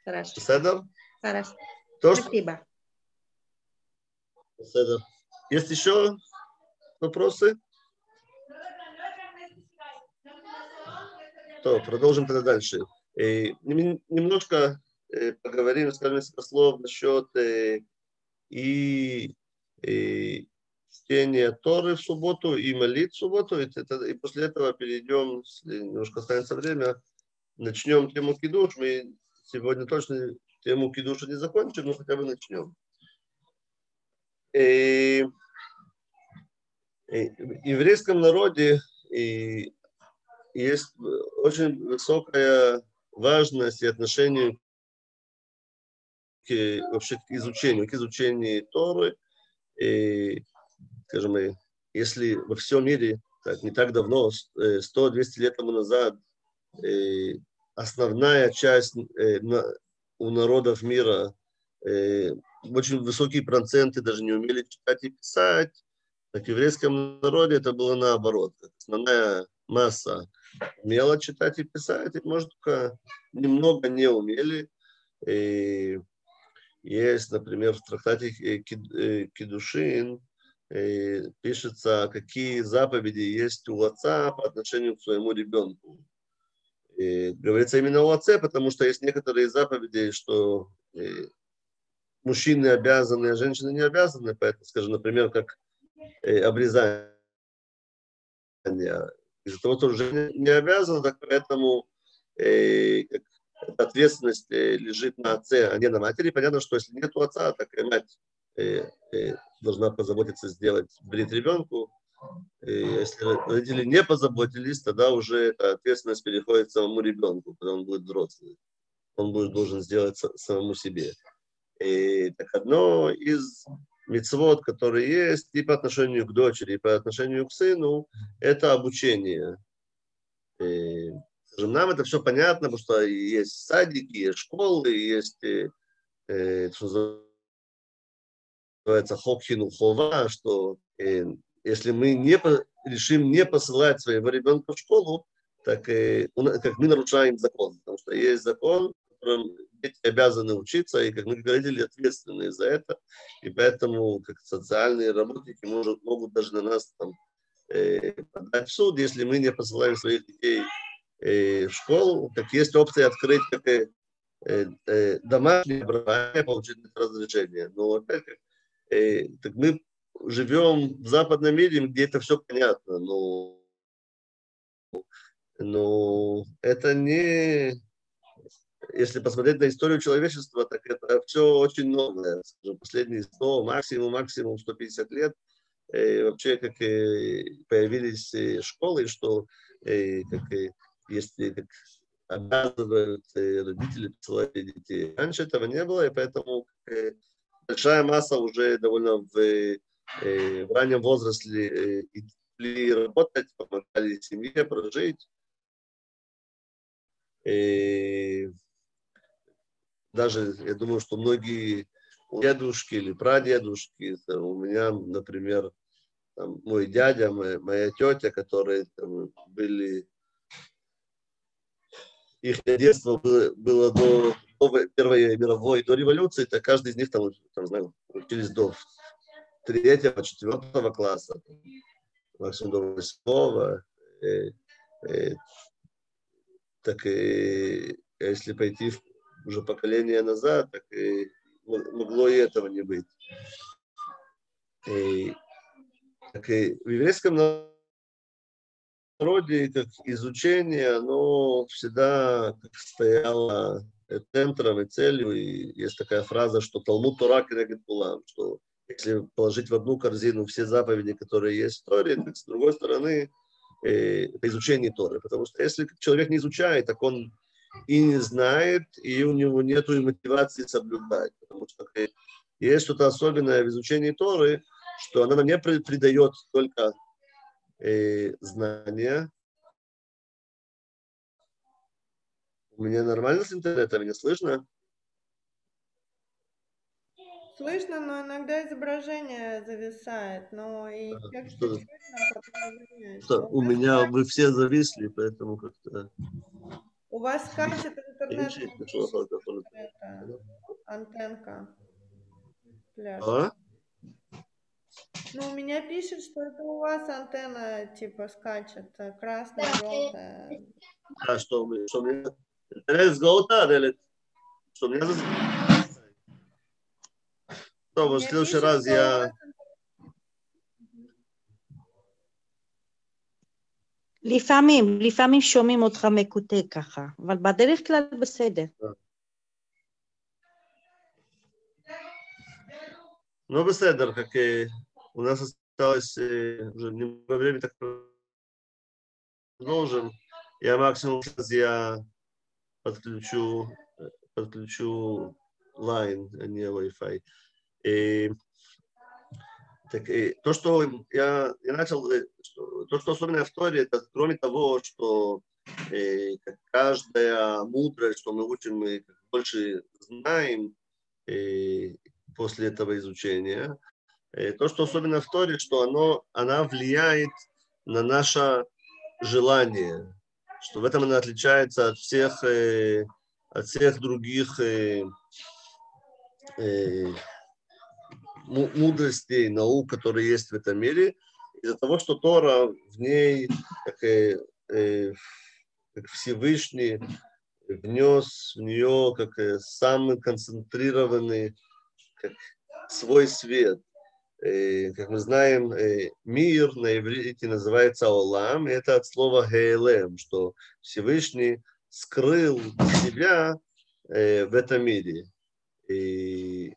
Хорошо. Седер? Хорошо. То, Спасибо. Седер. Есть еще вопросы? То, продолжим тогда дальше. И, немножко э, поговорим, скажем, несколько слов насчет э, и, и чтение Торы в субботу и молит в субботу. И, это, и после этого перейдем, немножко останется время, начнем тему кидуш. Мы сегодня точно тему кидуша не закончим, но хотя бы начнем. И, и в еврейском народе и есть очень высокая важность и отношение к, вообще к изучению, к изучению Торы. И скажем, если во всем мире, так, не так давно, 100-200 э, лет тому назад, э, основная часть э, у народов мира, очень высокие проценты даже не умели читать и писать, так в еврейском народе это было наоборот. Основная масса умела читать и писать, и, может, только немного не умели. И есть, например, в трактате Кедушин пишется, какие заповеди есть у отца по отношению к своему ребенку. И говорится именно о отце, потому что есть некоторые заповеди, что мужчины обязаны, а женщины не обязаны. Поэтому, скажем, например, как обрезание. Из-за того, что уже не обязан, так поэтому э, ответственность лежит на отце, а не на матери. Понятно, что если нет отца, так и мать э, э, должна позаботиться сделать брит ребенку. Если родители не позаботились, тогда уже ответственность переходит самому ребенку, когда он будет взрослый. Он будет должен сделать самому себе. И так одно из мецвод, которые есть и по отношению к дочери, и по отношению к сыну, это обучение. И, скажем, нам это все понятно, потому что есть садики, есть школы, есть, э, называется хокхину хова, что э, если мы не по, решим не посылать своего ребенка в школу, так э, как мы нарушаем закон, потому что есть закон, которым дети обязаны учиться, и, как мы говорили, ответственные за это, и поэтому как социальные работники может, могут даже на нас там, э, подать в суд, если мы не посылаем своих детей э, в школу, как есть опция открыть как, э, э, домашнее образование, получить разрешение. Но опять как э, так мы живем в западном мире, где это все понятно, но, но это не, если посмотреть на историю человечества, так это все очень новое. Последние 100, максимум, максимум 150 лет э, вообще как э, появились э, школы, что э, как, э, если как, обязывают э, родители посылать детей. Раньше этого не было, и поэтому большая масса уже довольно в, э, в раннем возрасте и работать, помогали семье прожить. И даже, я думаю, что многие дедушки или прадедушки, у меня, например, там, мой дядя, моя, моя тетя, которые там, были их детство было, было до Первой мировой, до революции, то каждый из них там, там знаю, учились до третьего, четвертого класса, максимум до восьмого. Э, э, так и если пойти уже поколение назад, так и могло и этого не быть. И, так и в еврейском народе как изучение, оно всегда стояло центром и целью. И есть такая фраза, что Талмуд Тора Кенегет Пулам, что если положить в одну корзину все заповеди, которые есть в Торе, так с другой стороны, э, это изучение Торы. Потому что если человек не изучает, так он и не знает, и у него нет мотивации соблюдать. Потому что э, есть что-то особенное в изучении Торы, что она нам не придает только э, знания. У меня нормально с интернетом, меня слышно? Слышно, но иногда изображение зависает, но и что, слышно, что, у меня вы все зависли, поэтому как-то... У вас скачет интернет. Антенка. Пляж. А? Ну, у меня пишет, что это у вас антенна, типа, скачет, э, красная, желтая. А что, что мне... Интернет с или... Что мне... Что, в следующий раз я... לפעמים, לפעמים שומעים אותך מקוטע ככה, אבל בדרך כלל בסדר. Ну, בסדר, как у нас осталось уже немного времени, так продолжим. Я максимум сейчас я подключу, подключу Line, а не Wi-Fi. И, так, и то, что я, я начал, что, то, что особенно в Торе, это кроме того, что э, каждая мудрость, что мы учим, мы больше знаем, э, после этого изучения. Э, то, что особенно в Торе, что оно, она влияет на наше желание, что в этом она отличается от всех, э, от всех других э, мудростей, наук, которые есть в этом мире, из-за того, что Тора в ней, как, как Всевышний, внес в нее как самый концентрированный как свой свет. Э, как мы знаем, э, мир на иврите называется Олам, и это от слова Гейлем, что Всевышний скрыл себя э, в этом мире. И,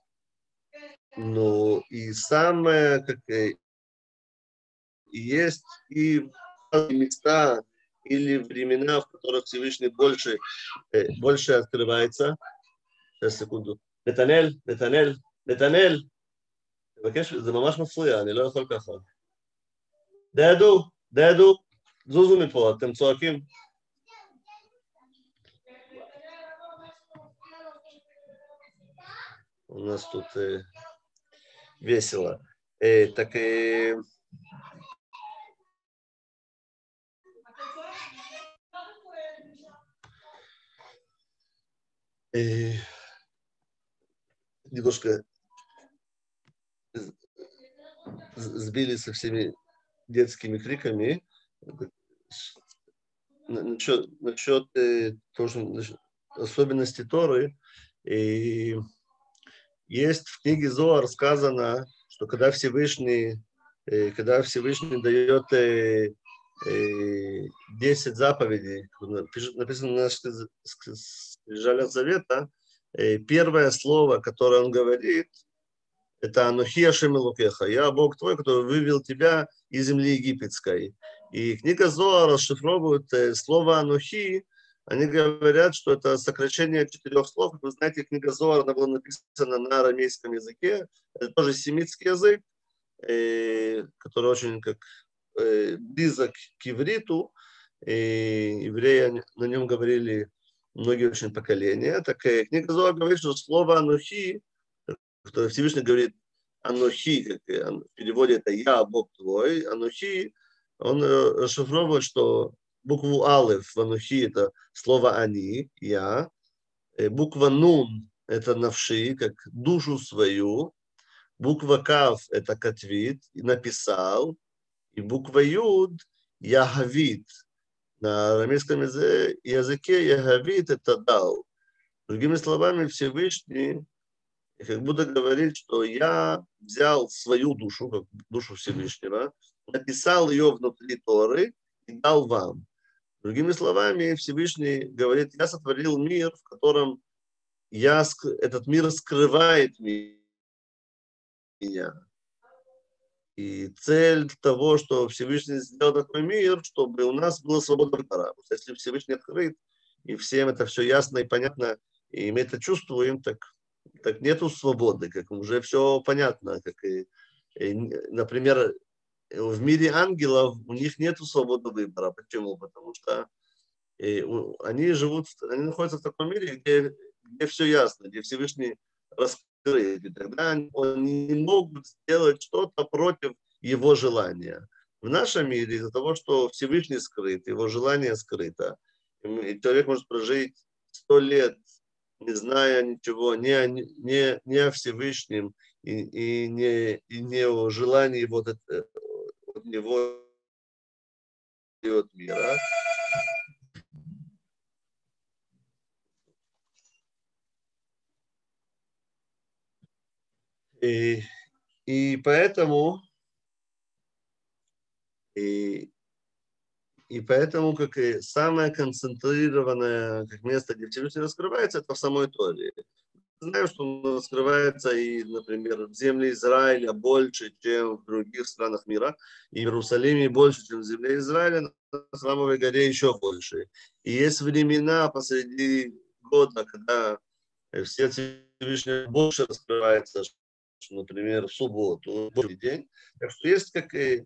ну, и самое, как есть и места или времена, в которых Всевышний больше, больше открывается. Сейчас, секунду. Нетанель, Нетанель, Нетанель. מבקש, זה ממש מפריע, אני לא יכול ככה. דדו, דדו, זוזו מפה, אתם צועקים. У нас тут э, весело. Э, так и... Э, немножко сбили со всеми детскими криками. Насчет, насчет э, тоже, особенности Торы. И есть в книге Зоар сказано, что когда Всевышний, э, когда Всевышний дает э, 10 заповедей, написано на скрижалях завета, первое слово, которое он говорит, это Анухия Шемилукеха. Я Бог твой, который вывел тебя из земли египетской. И книга Зоа расшифровывает э, слово Анухи. Они говорят, что это сокращение четырех слов. Вы знаете, книга Зоар она была написана на арамейском языке. Это тоже семитский язык, э, который очень как э, близок к ивриту. И евреи на нем говорили многие очень поколения. Так книга Зоар говорит, что слово Анухи что Всевышний говорит Анухи, как в переводе это «Я, Бог твой», Анухи, он расшифровывает, что букву Алеф в Анухи это слово «они», «я». Буква Нун – это навши, как душу свою. Буква Кав – это катвит, написал. И буква Юд – Яхавит. На арамейском языке Яхавит – это дал. Другими словами, Всевышний как будто говорит, что я взял свою душу, как душу Всевышнего, написал ее внутри Торы и дал вам. Другими словами, Всевышний говорит, я сотворил мир, в котором я, этот мир скрывает меня. И цель того, что Всевышний сделал такой мир, чтобы у нас была свобода выбора. Если Всевышний открыт, и всем это все ясно и понятно, и мы это чувствуем, так, так нету свободы, как уже все понятно. Как и, и, например, в мире ангелов у них нет свободы выбора. Почему? Потому что и, э, они живут, они находятся в таком мире, где, где все ясно, где Всевышний раскрыт. И тогда они не могут сделать что-то против его желания. В нашем мире из-за того, что Всевышний скрыт, его желание скрыто, и человек может прожить сто лет, не зная ничего, не о, не, не о Всевышнем и, и, не, и не о желании вот это, от него и от мира. И, и поэтому и, и поэтому как и самое концентрированное как место, где Всевышний раскрывается, это в самой Торе знаю, что он раскрывается и, например, в земле Израиля больше, чем в других странах мира, и в Иерусалиме больше, чем в земле Израиля, на Храмовой горе еще больше. И есть времена посреди года, когда все Всевышний больше раскрывается, например, в субботу, в день. Так что есть как и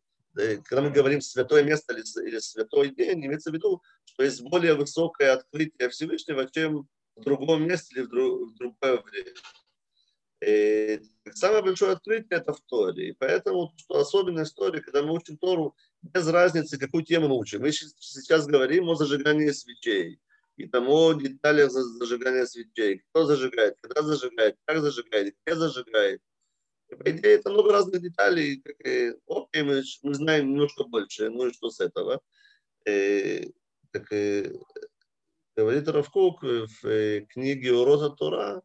когда мы говорим святое место или, или святой день, имеется в виду, что есть более высокое открытие Всевышнего, чем в другом месте или в, друг, в другое время. И самое большое открытие это в Торе. И поэтому что особенная история, когда мы учим Тору, без разницы, какую тему мы учим. Мы сейчас говорим о зажигании свечей. И там о деталях зажигания свечей. Кто зажигает, когда зажигает, как зажигает, где зажигает. По идее, это много разных деталей. Как, и, окей, мы, мы знаем немножко больше, ну и что с этого. И, так, и, Говорит Равкук в э, книге Урота Тора,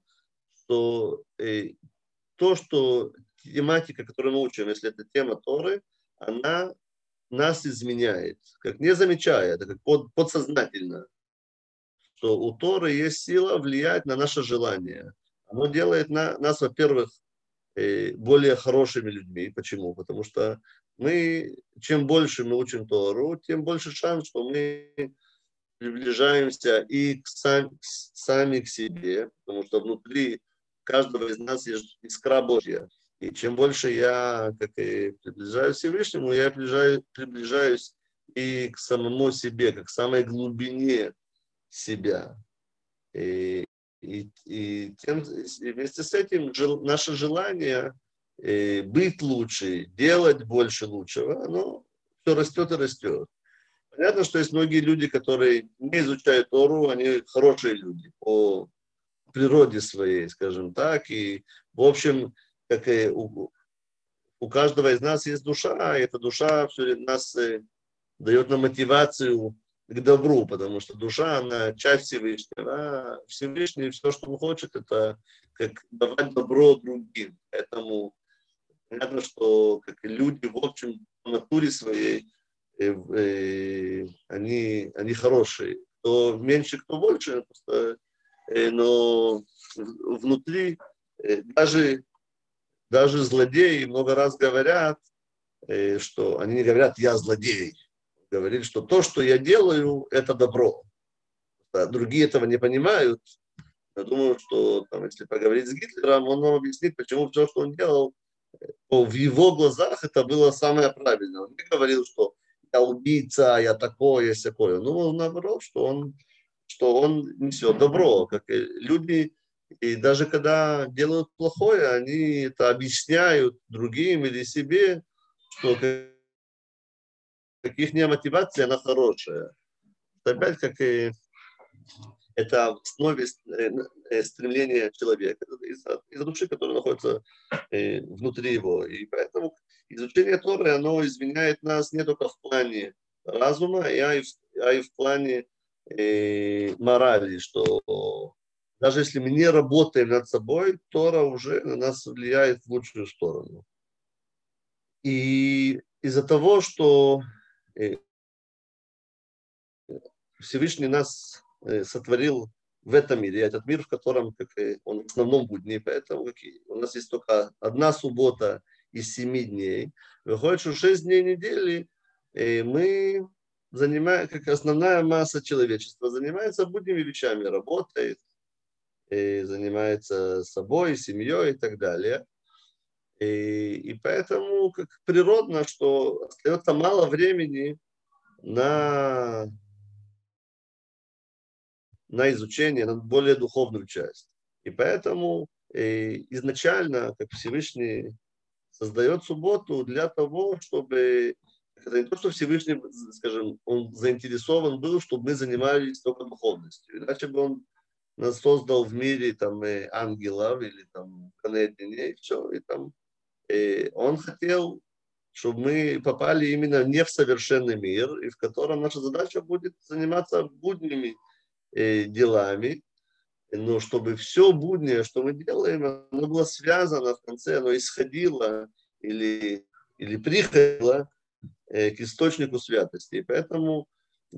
что э, то, что тематика, которую мы учим, если это тема Торы, она нас изменяет, как не замечая, это как под, подсознательно, что у Торы есть сила влиять на наше желание. Оно делает на, нас, во-первых, э, более хорошими людьми. Почему? Потому что мы, чем больше мы учим Тору, тем больше шанс, что мы приближаемся и к сам, сами к себе, потому что внутри каждого из нас есть искра Божья. И чем больше я как и приближаюсь к Всевышнему, я приближаю, приближаюсь и к самому себе, как к самой глубине себя. И, и, и, тем, вместе с этим жел, наше желание э, быть лучше, делать больше лучшего, оно все растет и растет. Понятно, что есть многие люди, которые не изучают Тору, они хорошие люди по природе своей, скажем так. И, в общем, как и у, у каждого из нас есть душа, и эта душа все нас э, дает нам мотивацию к добру, потому что душа, она часть Всевышнего. А Всевышний все, что он хочет, это как давать добро другим. Поэтому понятно, что как люди, в общем, по натуре своей Э, э, они, они хорошие. Кто меньше, кто больше, просто, э, но внутри даже, даже злодеи много раз говорят, что они не говорят «я злодей», говорят, что то, что я делаю, это добро. Другие этого не понимают. Я думаю, что там, если поговорить с Гитлером, он нам объяснит, почему все, что он делал, в его глазах это было самое правильное. Он не говорил, что я убийца, я такое, я такое. Ну, наоборот, что он, что он несет добро. Как и люди, и даже когда делают плохое, они это объясняют другим или себе, что каких не мотивация, она хорошая. опять как и это в основе э, э, стремления человека, из-за из души, которая находится э, внутри его. И поэтому изучение Торы, оно изменяет нас не только в плане разума, а и в, а и в плане э, морали, что даже если мы не работаем над собой, Тора уже на нас влияет в лучшую сторону. И из-за того, что Всевышний нас Э, сотворил в этом мире, этот мир, в котором как, он в основном будни, поэтому как, у нас есть только одна суббота из семи дней. Выходит, что шесть дней недели и мы занимаем, как основная масса человечества занимается будними вещами, работает, и занимается собой, семьей и так далее. И, и поэтому как природно, что остается мало времени на на изучение, на более духовную часть. И поэтому э, изначально, как Всевышний создает субботу для того, чтобы это не то, что Всевышний, скажем, он заинтересован был, чтобы мы занимались только духовностью. Иначе бы он нас создал в мире там э, ангелов или там канедине, и все. И там и он хотел, чтобы мы попали именно не в совершенный мир, и в котором наша задача будет заниматься буднями Э, делами, но чтобы все буднее, что мы делаем, оно было связано в конце, оно исходило или, или приходило э, к источнику святости. И поэтому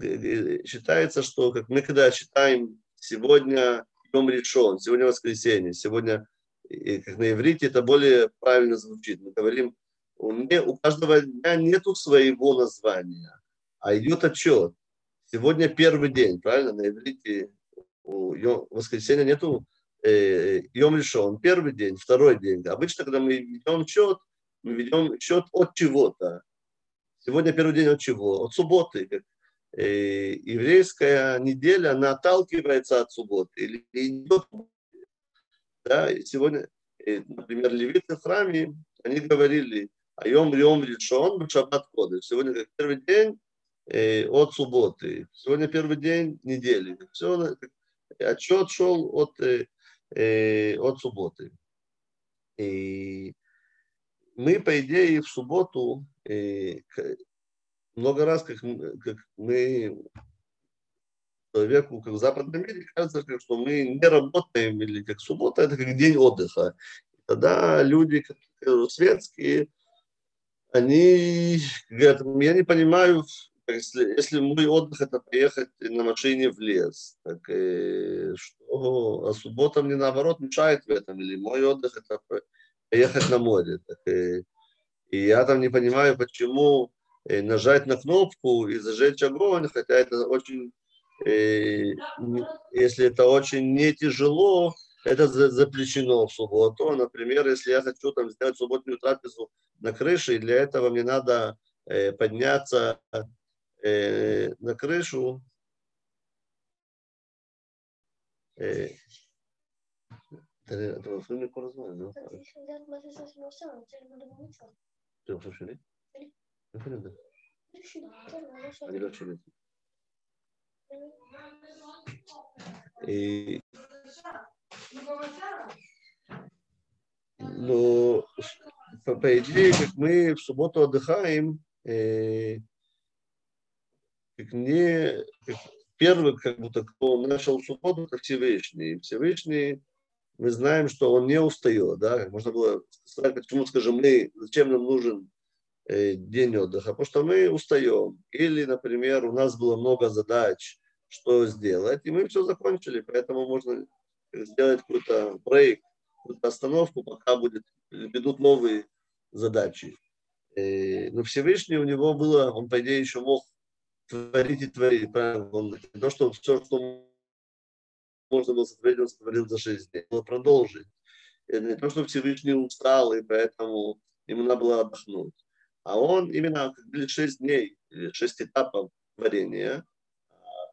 э, считается, что как мы когда читаем сегодня Йом решен, сегодня воскресенье, сегодня, как на иврите, это более правильно звучит. Мы говорим, у, меня, у каждого дня нету своего названия, а идет отчет. Сегодня первый день, правильно? На иврите у воскресенья нету э, Йом решен, первый день, второй день. Обычно, когда мы ведем счет, мы ведем счет от чего-то. Сегодня первый день от чего? От субботы. Как, э, еврейская неделя, она отталкивается от субботы или идет. Да, и сегодня, например, левиты в храме, они говорили, а йом йом решен, шаббат кодыш. Сегодня как первый день, э, от субботы. Сегодня первый день недели. Все, отчет шел от, э, э, от субботы. И мы, по идее, в субботу э, много раз, как, как мы человеку, как в западном мире, кажется, что мы не работаем, или как суббота, это как день отдыха. Тогда люди как светские, они говорят, я не понимаю, если, если мой отдых это поехать на машине в лес, так э, что, а суббота мне наоборот мешает в этом, или мой отдых это поехать на море. Так, э, и я там не понимаю, почему э, нажать на кнопку и зажечь огонь, хотя это очень, э, если это очень не тяжело, это запрещено в субботу. Например, если я хочу там сделать субботнюю трапезу на крыше, и для этого мне надо э, подняться э, на крышу э, אתה מפריע לי כל הזמן, נו. אתה חושב שלי? איפה אני יודע? אני И, но по, по идее, как мы в субботу отдыхаем, э, как мне как первый, как будто кто начал субботу, как Всевышний. Всевышний, мы знаем, что он не устает, да, можно было сказать, почему, скажем, мы, зачем нам нужен день отдыха, потому что мы устаем. Или, например, у нас было много задач, что сделать, и мы все закончили, поэтому можно сделать какой-то брейк, какую-то остановку, пока будет, ведут новые задачи. Э, но Всевышний у него было, он, по идее, еще мог творить и творить. Правильно? Он, то, что все, что можно было сотворить, он сотворил за шесть дней. Он продолжить. Это не то, что Всевышний устал, и поэтому ему надо было отдохнуть. А он именно, как были шесть дней, или шесть этапов творения,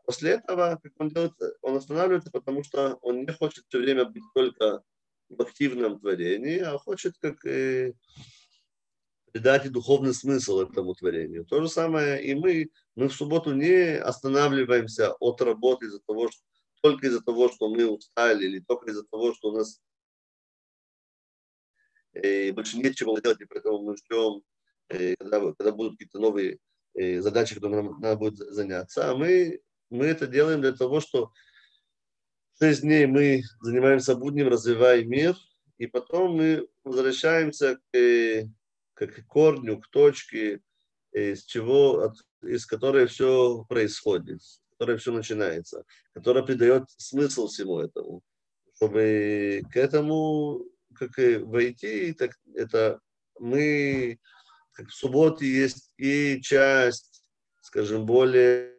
После этого, как он делает, он останавливается, потому что он не хочет все время быть только в активном творении, а хочет как, э, придать и духовный смысл этому творению. То же самое и мы. Мы в субботу не останавливаемся от работы из-за того, что только из-за того, что мы устали, или только из-за того, что у нас э, больше нечего делать, и поэтому мы ждем, когда, когда будут какие-то новые э, задачи, которые нам надо будет заняться. А мы, мы это делаем для того, что шесть дней мы занимаемся буднем, развивая мир, и потом мы возвращаемся к, э, к корню, к точке, из э, чего, от, из которой все происходит, с все начинается, которая придает смысл всему этому. Чтобы к этому как и войти, так это мы как в субботе есть и часть, скажем, более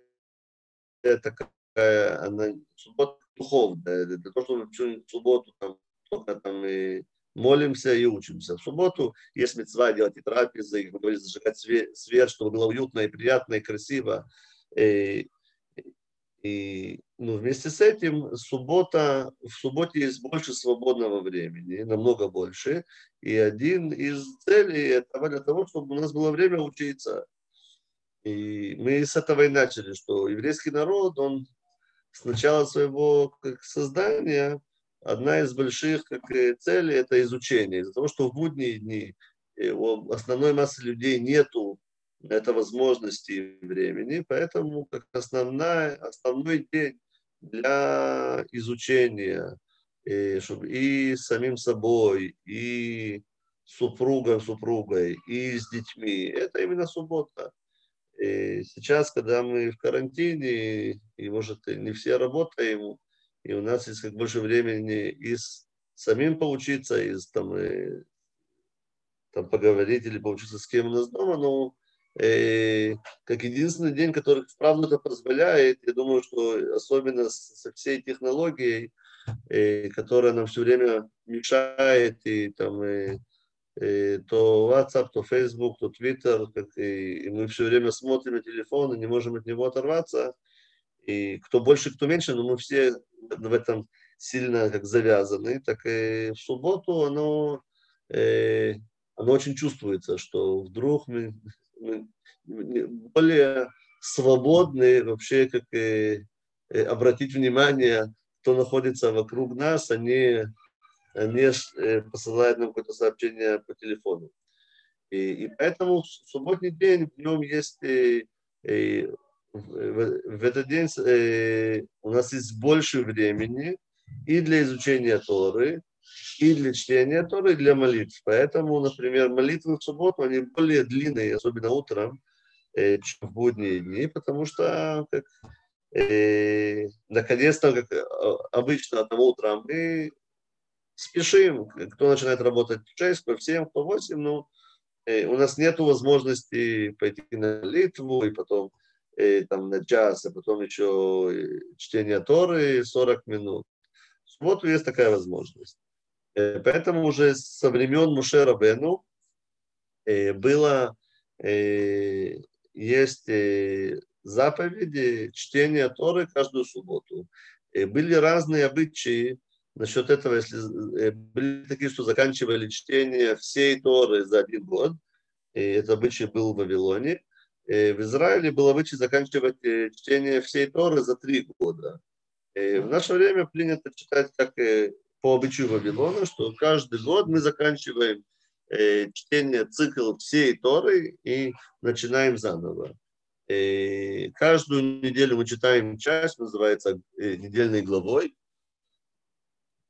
такая, она суббота духовная, для того, чтобы в субботу там только там и молимся и учимся. В субботу есть мецва делать и трапезы, как мы зажигать свет, чтобы было уютно и приятно и красиво. И, и ну, вместе с этим суббота, в субботе есть больше свободного времени, намного больше. И один из целей этого для того, чтобы у нас было время учиться. И мы с этого и начали, что еврейский народ, он с начала своего как, создания одна из больших как, целей – это изучение. Из-за того, что в будние дни э, у основной массы людей нету это возможности времени, поэтому как основная, основной день для изучения и, чтобы и самим собой, и супругом, супругой, и с детьми. Это именно суббота. И сейчас, когда мы в карантине, и, может, не все работаем, и у нас есть как больше времени и с самим поучиться, и там, и, там поговорить или поучиться с кем у нас дома, но э, как единственный день, который вправду это позволяет, я думаю, что особенно со всей технологией, э, которая нам все время мешает, и там и, и, то WhatsApp, то Facebook, то Twitter, как и, и мы все время смотрим на телефон и не можем от него оторваться, и кто больше, кто меньше, но мы все в этом сильно как завязаны, так и в субботу оно, э, оно очень чувствуется, что вдруг мы более свободны вообще как э, э, обратить внимание, кто находится вокруг нас, а не, а э, посылает нам какое-то сообщение по телефону. И, и поэтому в субботний день в нем есть э, э, в, в этот день э, у нас есть больше времени и для изучения Торы, и для чтения Торы, и для молитв. Поэтому, например, молитвы в субботу, они более длинные, особенно утром, э, чем в будние дни, потому что как, э, наконец-то, как э, обычно, там утром мы спешим, кто начинает работать в 6, кто в 7, кто в 8, но э, у нас нет возможности пойти на молитву и потом и, там, на час, а потом еще чтение Торы 40 минут. В субботу есть такая возможность. Э, поэтому уже со времен Муше Рабену э, было, э, есть заповеди чтения Торы каждую субботу. Были разные обычаи насчет этого, если были такие, что заканчивали чтение всей Торы за один год, и этот обычай был в Вавилоне, Э, в Израиле было обычай заканчивать чтение всей Торы за три года. Э, в наше время принято читать как по обычаю Вавилона, что каждый год мы заканчиваем чтение цикл всей Торы и начинаем заново. Каждую неделю мы читаем часть, называется недельной главой.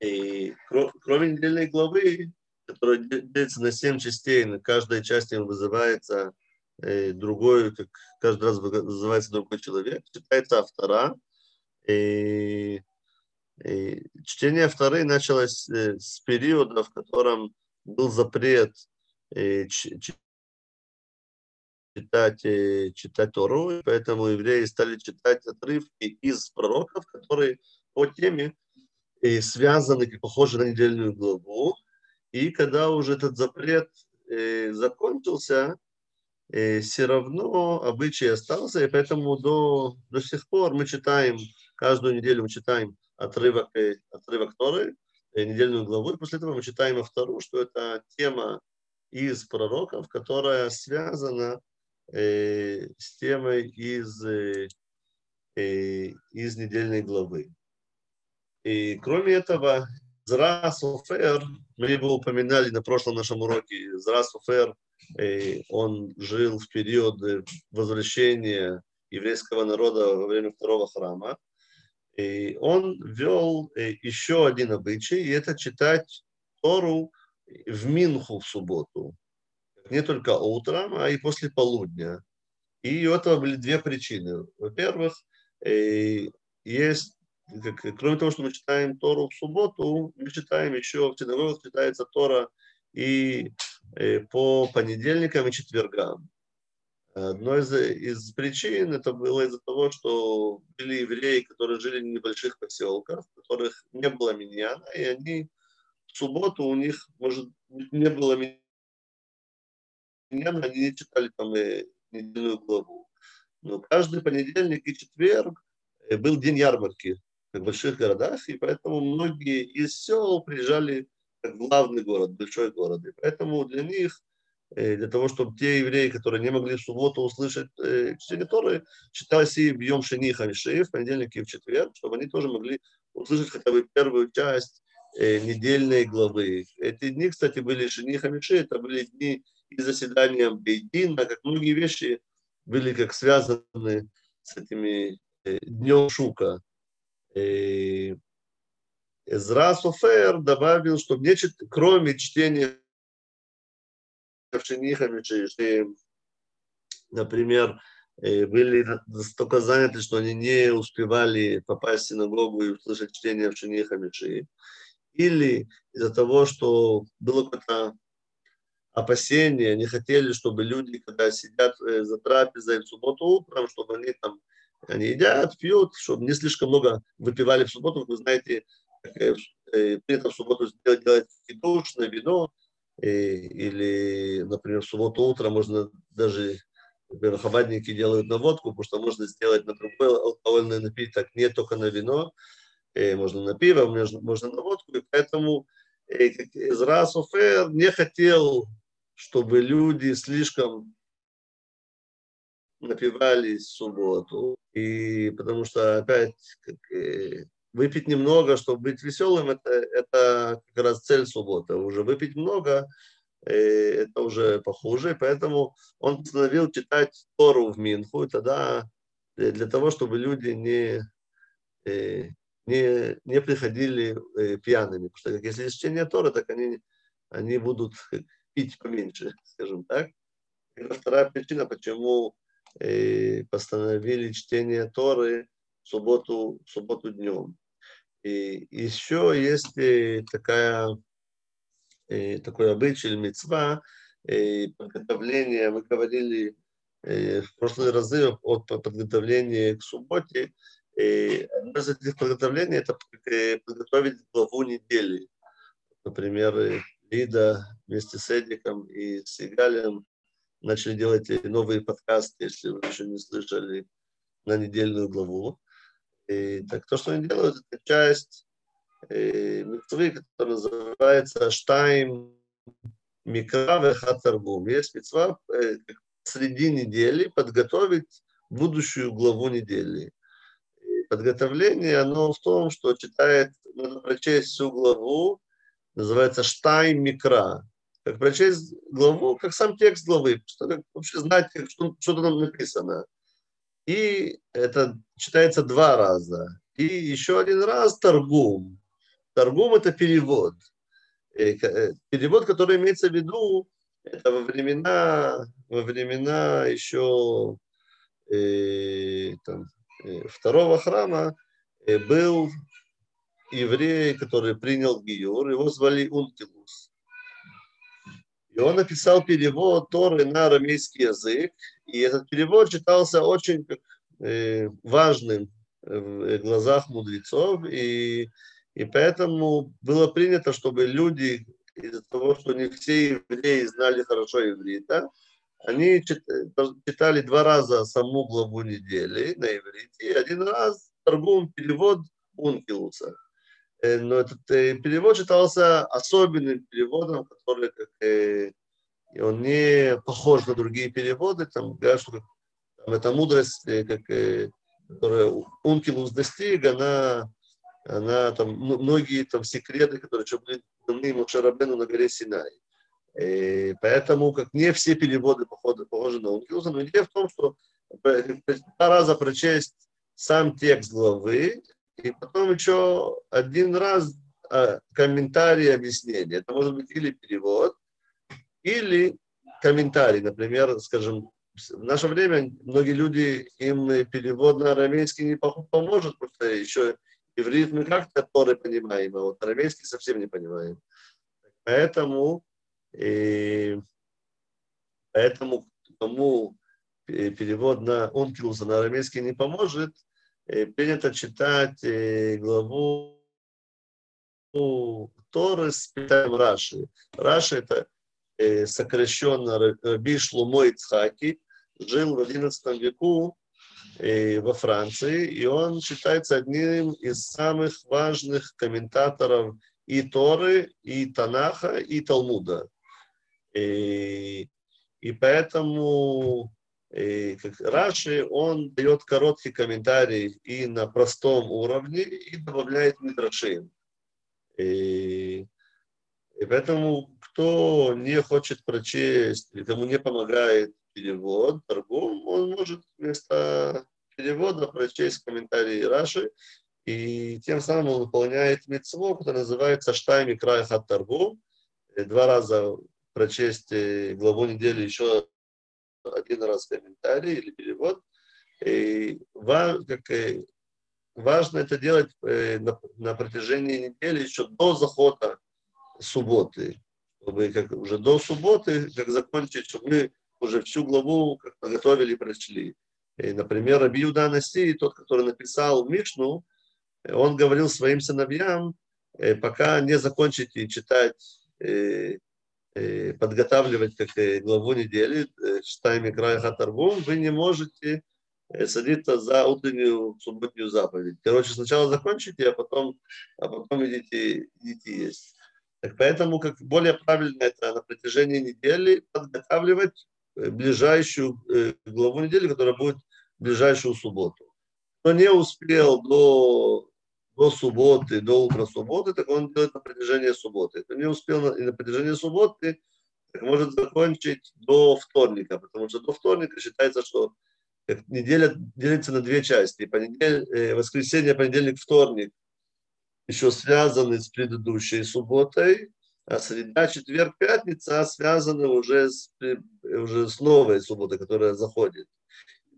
И кроме недельной главы, которая делится на семь частей, на каждой части вызывается Э, другой, как каждый раз называется другой человек, читается автора. И, и чтение авторы началось э, с периода, в котором был запрет э, читать, читать Тору, и поэтому евреи стали читать отрывки из пророков, которые по теме связаны, похожи на недельную главу. И когда уже этот запрет закончился, все равно обычай остался, и поэтому до, до сих пор мы читаем, каждую неделю мы читаем отрывок, отрывок Торы, недельную главу, и после этого мы читаем вторую, что это тема из пророков, которая связана э, с темой из, э, из недельной главы. И кроме этого, Зра Софер, мы его упоминали на прошлом нашем уроке, Зра Софер, он жил в период возвращения еврейского народа во время второго храма. И он ввел еще один обычай, и это читать Тору в Минху в субботу. Не только утром, а и после полудня. И у этого были две причины. Во-первых, есть, кроме того, что мы читаем Тору в субботу, мы читаем еще в синагогах читается Тора и по понедельникам и четвергам. Одной из, из причин это было из-за того, что были евреи, которые жили в небольших поселках, в которых не было миньяна, и они в субботу у них, может, не было миньяна, они не читали там и недельную главу. Но каждый понедельник и четверг э, был день ярмарки в больших городах, и поэтому многие из сел приезжали в главный город, большой город. И поэтому для них для того, чтобы те евреи, которые не могли в субботу услышать э, чтение Торы, читались и бьем шени хамиши в понедельник и в четверг, чтобы они тоже могли услышать хотя бы первую часть э, недельной главы. Эти дни, кстати, были шени хамиши, это были дни и заседания Бейдина, как многие вещи были как связаны с этими э, днем Шука. Э, Эзра Софер добавил, что не, кроме чтения шенихами, что, например, э, были настолько заняты, что они не успевали попасть в синагогу и услышать чтение в шениха Или из-за того, что было какое-то опасение, не хотели, чтобы люди, когда сидят э, за трапезой в субботу утром, чтобы они там они едят, пьют, чтобы не слишком много выпивали в субботу. Вы знаете, э, принято в субботу делать, делать душ вино, или, например, в субботу утром можно даже, например, хабадники делают на водку, потому что можно сделать на другой алкогольный напиток, не только на вино, и можно на пиво, можно, можно на водку, и поэтому Изра Софер не хотел, чтобы люди слишком напивались в субботу, и потому что опять как, выпить немного, чтобы быть веселым, это, это как раз цель субботы. Уже выпить много, э, это уже похуже, поэтому он постановил читать Тору в Минху, и тогда э, для того, чтобы люди не, э, не, не приходили пьяными. Потому что если есть чтение Торы, так они, они будут пить поменьше, скажем так. Это вторая причина, почему постановили чтение Торы в субботу, в субботу днем. И еще есть э, такая, э, такой обычай, мецва, э, подготовление, мы говорили в прошлые разы о подготовлении к субботе. Одно из этих подготовлений – это подготовить главу недели. Например, Лида вместе с Эдиком и с Игалем начали делать новые подкасты, если вы еще не слышали, на недельную главу. И, так то, что они делают, это часть э, митцвы, которая называется Штайм Микра Хатаргум. Есть митцва э, среди недели подготовить будущую главу недели. И подготовление, оно в том, что читает, надо прочесть всю главу, называется Штайм Микра. Как прочесть главу, как сам текст главы, что, как, вообще знать, что, что там написано. И это читается два раза. И еще один раз торгум. Торгум – это перевод. Э, перевод, который имеется в виду, это во времена, во времена еще э, там, э, второго храма э, был еврей, который принял Гиюр, его звали Унтилус. И он написал перевод Торы на арамейский язык, и этот перевод читался очень э, важным в глазах мудрецов, и, и поэтому было принято, чтобы люди, из-за того, что не все евреи знали хорошо иврита, они читали два раза саму главу недели на иврите, и один раз торгум перевод Ункилуса. Но этот перевод читался особенным переводом, который как, и он не похож на другие переводы, там говорят, что там, эта мудрость, э, как, э, которая Ункилус достиг, она, она там, многие там секреты, которые были даны Мушарабену на горе Синай. И поэтому как не все переводы походу похожи на Ункилуса, но идея в том, что два раза прочесть сам текст главы, и потом еще один раз а, комментарий, объяснение. Это может быть или перевод, или комментарий. Например, скажем, в наше время многие люди, им перевод на арамейский не поможет, потому что еще иврит мы как-то Торы понимаем, а вот арамейский совсем не понимаем. Поэтому, и, поэтому кому перевод на Онкилуса на арамейский не поможет, принято читать главу Торы с питанием Раши. Раши это сокращенно Раби Шлумо Ицхаки, жил в XI веку во Франции, и он считается одним из самых важных комментаторов и Торы, и Танаха, и Талмуда. И, и поэтому и как Раши, он дает короткий комментарий и на простом уровне, и добавляет мидрашим. И, и поэтому, кто не хочет прочесть, или кому не помогает перевод, торгум, он может вместо перевода прочесть комментарии Раши, и тем самым он выполняет митцво, которое называется «Штайми край хат торгум», два раза прочесть э, главу недели еще один раз комментарий или перевод. И как, важно это делать э, на, протяжении недели еще до захода субботы. Чтобы как, уже до субботы, как закончить, чтобы мы уже всю главу подготовили и прочли. И, например, Раби Юда Анаси, тот, который написал Мишну, он говорил своим сыновьям, э, пока не закончите читать э, Э, подготавливать как главу недели, читаем край Хатаргум, вы не можете э, садиться за утреннюю субботнюю заповедь. Короче, сначала закончите, а потом, а потом идите, идите есть. Так поэтому как более правильно это на протяжении недели подготавливать э, ближайшую главу недели, которая будет в ближайшую субботу. Кто не успел до до субботы, до утра субботы, так он делает на протяжении субботы. Если не успел на, на протяжении субботы, так может закончить до вторника, потому что до вторника считается, что неделя делится на две части. Понедель, э, воскресенье, понедельник, вторник еще связаны с предыдущей субботой, а среда, четверг, пятница связаны уже с, уже с новой субботой, которая заходит.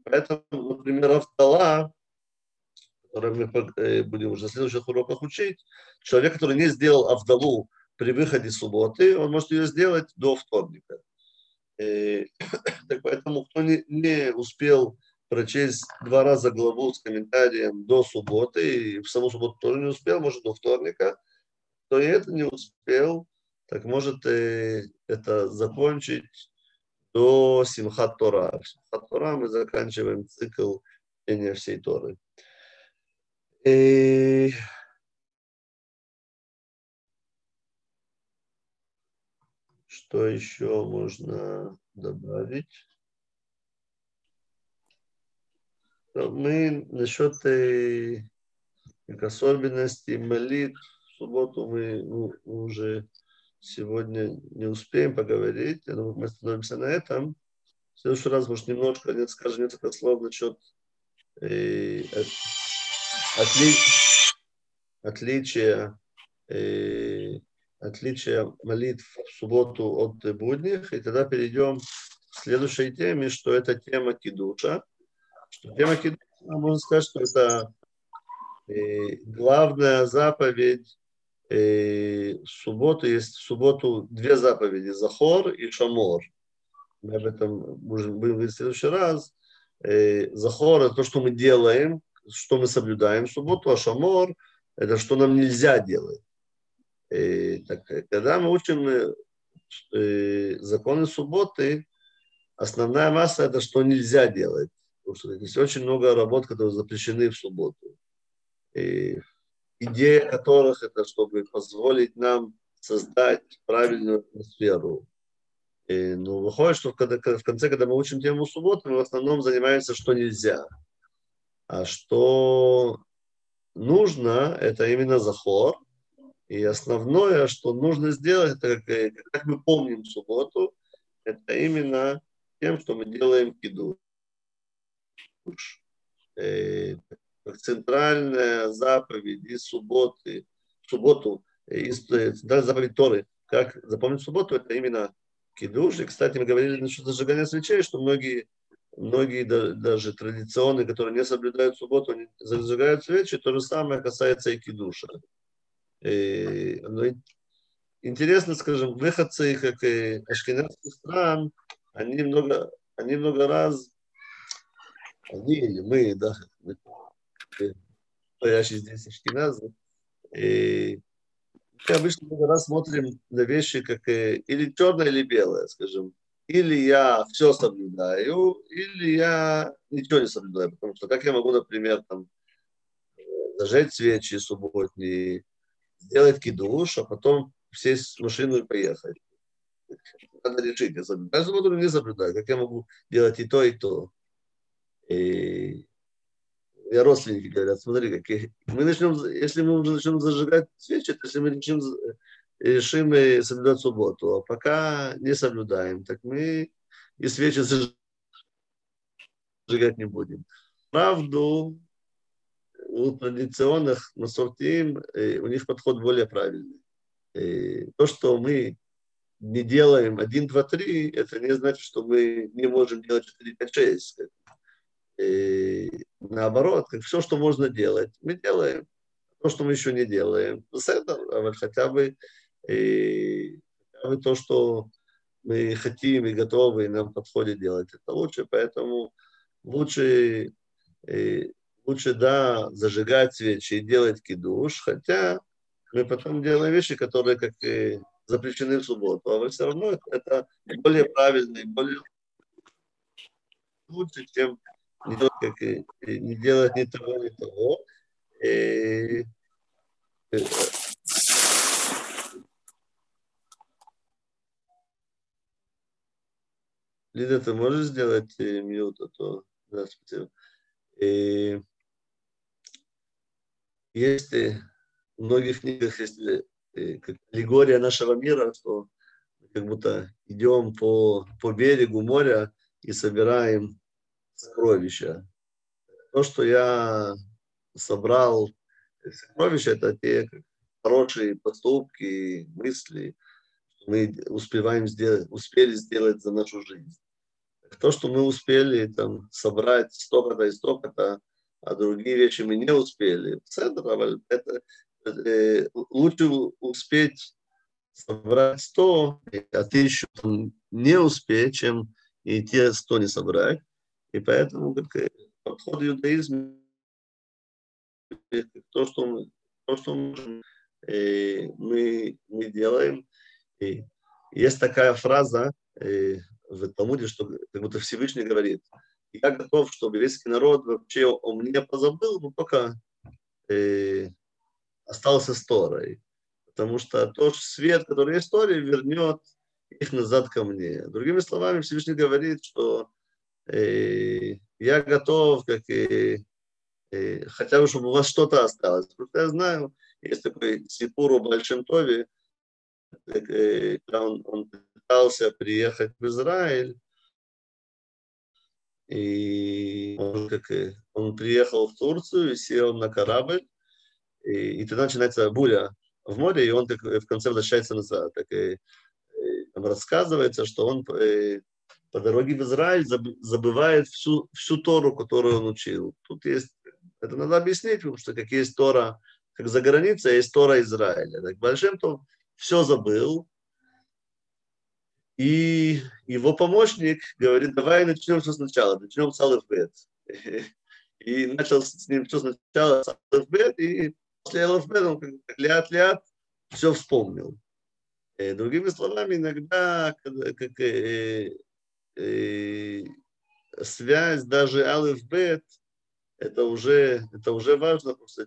Поэтому, например, которые мы э, будем уже на следующих уроках учить, человек, который не сделал Авдалу при выходе субботы, он может ее сделать до вторника. И, так поэтому, кто не, не успел прочесть два раза главу с комментарием до субботы, и в саму субботу тоже не успел, может, до вторника, кто и это не успел, так может э, это закончить до Симхат Тора. Симхат Тора мы заканчиваем цикл чтения всей Торы. Eh, что еще можно добавить? Мы насчет э, особенностей молитв в субботу мы ну, уже сегодня не успеем поговорить. Я думаю, мы остановимся на этом. В следующий раз, может, немножко скажем несколько слов насчет э, отли... отличие, э, отличие молитв в субботу от будних, и тогда перейдем к следующей теме, что это тема кидуша. Тема кидуша, можно сказать, что это э, главная заповедь э, в субботу. Есть в субботу две заповеди, Захор и Шамор. Мы об этом будем говорить в следующий раз. Э, Захор – это то, что мы делаем – что мы соблюдаем субботу, а шамор – это что нам нельзя делать. И, так, когда мы учим э, законы субботы, основная масса – это что нельзя делать. Потому что есть очень много работ, которые запрещены в субботу. И идея которых – это чтобы позволить нам создать правильную атмосферу. И, ну, выходит, что когда, в конце, когда мы учим тему субботы, мы в основном занимаемся, что нельзя. А что нужно, это именно захор. И основное, что нужно сделать, это как, как мы помним субботу, это именно тем, что мы делаем киду. Э, как центральная заповедь из субботы, субботу, из э, центральной заповедь Торы, как запомнить субботу, это именно кидуш. И, кстати, мы говорили насчет зажигания свечей, что многие, многие даже традиционные, которые не соблюдают субботу, они зажигают свечи. То же самое касается и кидуша. И, но интересно, скажем, выходцы, как и ашкенадских стран, они много, они много раз, они или мы, да, мы, стоящие здесь ашкеназы, и мы обычно много раз смотрим на вещи как или черное, или белое, скажем. Или я все соблюдаю, или я ничего не соблюдаю. Потому что как я могу, например, там, зажечь свечи субботние, сделать кидуш, а потом сесть в машину и поехать. Надо решить, я соблюдаю субботу или не соблюдаю. Как я могу делать и то, и то. И и родственники говорят, смотри, какие. Мы начнем, если мы уже начнем зажигать свечи, то если мы начнем, решим мы соблюдать субботу, а пока не соблюдаем, так мы и свечи зажигать не будем. Правду у традиционных масортим у них подход более правильный. И то, что мы не делаем 1, 2, 3, это не значит, что мы не можем делать 4, 5, 6 и наоборот, как все, что можно делать, мы делаем. То, что мы еще не делаем, это хотя бы, и, то, что мы хотим и готовы, и нам подходит делать, это лучше. Поэтому лучше, и, лучше да, зажигать свечи и делать кидуш, хотя мы потом делаем вещи, которые как и запрещены в субботу, а все равно это более правильно и более лучше, чем не, делать, как, не делать ни того, ни того. И, Лида, ты можешь сделать э, мьют, а то да, спасибо. И есть в многих книгах есть э, как аллегория нашего мира, что как будто идем по, по берегу моря и собираем сокровища. То, что я собрал сокровища, это те хорошие поступки, мысли, что мы успеваем сделать, успели сделать за нашу жизнь. То, что мы успели там, собрать столько-то и столько-то, а другие вещи мы не успели. Это, э, лучше успеть собрать 100, а ты еще не успеть, чем и те 100 не собрать. И поэтому как, подход иудаизма, то, что мы, то, что мы, э, мы, мы делаем. И есть такая фраза э, в Талмуде, что как будто Всевышний говорит, я готов, чтобы еврейский народ вообще о мне позабыл, но только э, остался с Торой. Потому что тот свет, который есть в Торе, вернет их назад ко мне. Другими словами, Всевышний говорит, что я готов, как и, и хотя бы, чтобы у вас что-то осталось. Что я знаю, есть такой Сипур о Большом Тове, когда он, он пытался приехать в Израиль, и он, как, он приехал в Турцию и сел на корабль, и, и тогда начинается буря в море, и он так, в конце возвращается назад. Так, и, и, там рассказывается, что он по дороге в Израиль забывает всю, всю Тору, которую он учил. Тут есть, это надо объяснить, потому что как есть Тора, как за границей, а есть Тора Израиля. Так Большим то все забыл, и его помощник говорит, давай начнем все сначала, начнем с Алфбет. И начал с ним все сначала с Алфбет, и после Алфбет он ляд-ляд все вспомнил. Э, другими словами, иногда, как, э, э, связь даже алиф бет, это уже, это уже важно, просто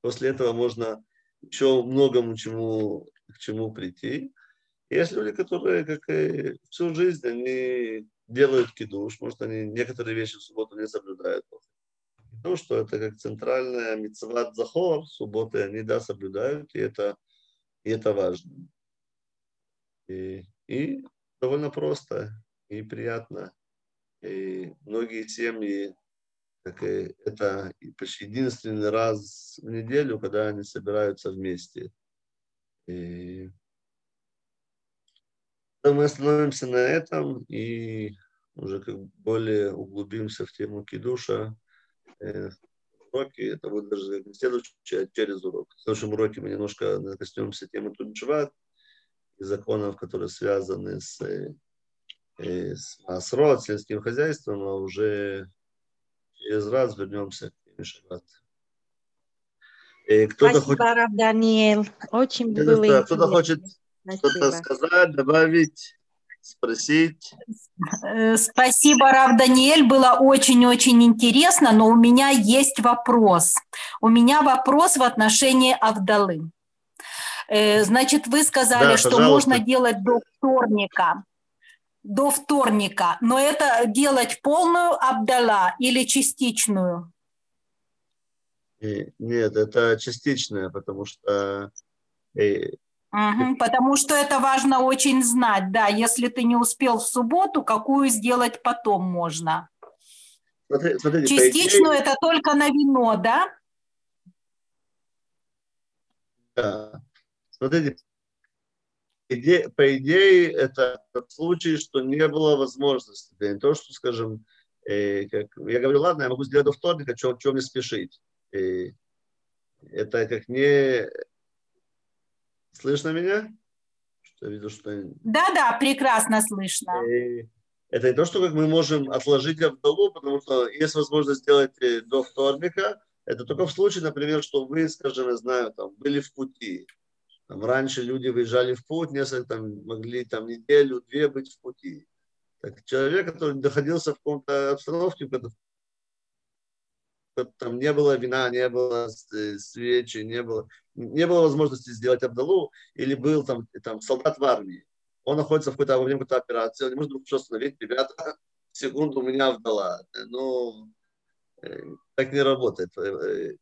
после этого можно еще многому чему, к чему прийти. Есть люди, которые как и всю жизнь они делают кидуш, может, они некоторые вещи в субботу не соблюдают. То, что это как центральная митцват захор, субботы они, да, соблюдают, и это, и это важно. И, и довольно просто и приятно. И многие семьи, как и это почти единственный раз в неделю, когда они собираются вместе. И мы остановимся на этом и уже как более углубимся в тему кидуша. Э, уроки, это будет даже не следующий, а через урок. В следующем уроке мы немножко коснемся темы Туджват и законов, которые связаны с, э, с Масрот, сельским хозяйством, а уже через раз вернемся к теме Шаббат. Э, кто-то Спасибо, хочет... Рав Даниэль. Очень было Кто-то хочет что-то сказать, добавить, спросить? Э, спасибо, Рав Даниэль, было очень-очень интересно, но у меня есть вопрос. У меня вопрос в отношении Авдалы. Э, значит, вы сказали, да, что пожалуйста. можно делать до вторника. До вторника. Но это делать полную Абдала или частичную? Нет, это частичная, потому что Угу, потому что это важно очень знать, да, если ты не успел в субботу, какую сделать потом можно. Смотри, смотрите, Частичную идее... это только на вино, да? Да. Смотрите, иде, по идее, это в случае, что не было возможности. Да, не то, что, скажем, э, как, я говорю, ладно, я могу сделать до вторника, чем, чем не спешить. И это как не Слышно меня? Что я видел, что... Да-да, прекрасно слышно. И это не то, что как мы можем отложить Авдалу, потому что есть возможность сделать э, до вторника. Это только в случае, например, что вы, скажем, я знаю, там, были в пути. Там, раньше люди выезжали в путь, несколько там, могли там, неделю, две быть в пути. Так, человек, который находился в каком-то обстановке, в там не было вина, не было э, свечи, не было, не было возможности сделать Абдалу, или был там, там солдат в армии. Он находится в какой-то, во время какой-то операции, он не может вдруг все остановить, ребята, секунду, у меня Абдала. Ну, э, так не работает. Э,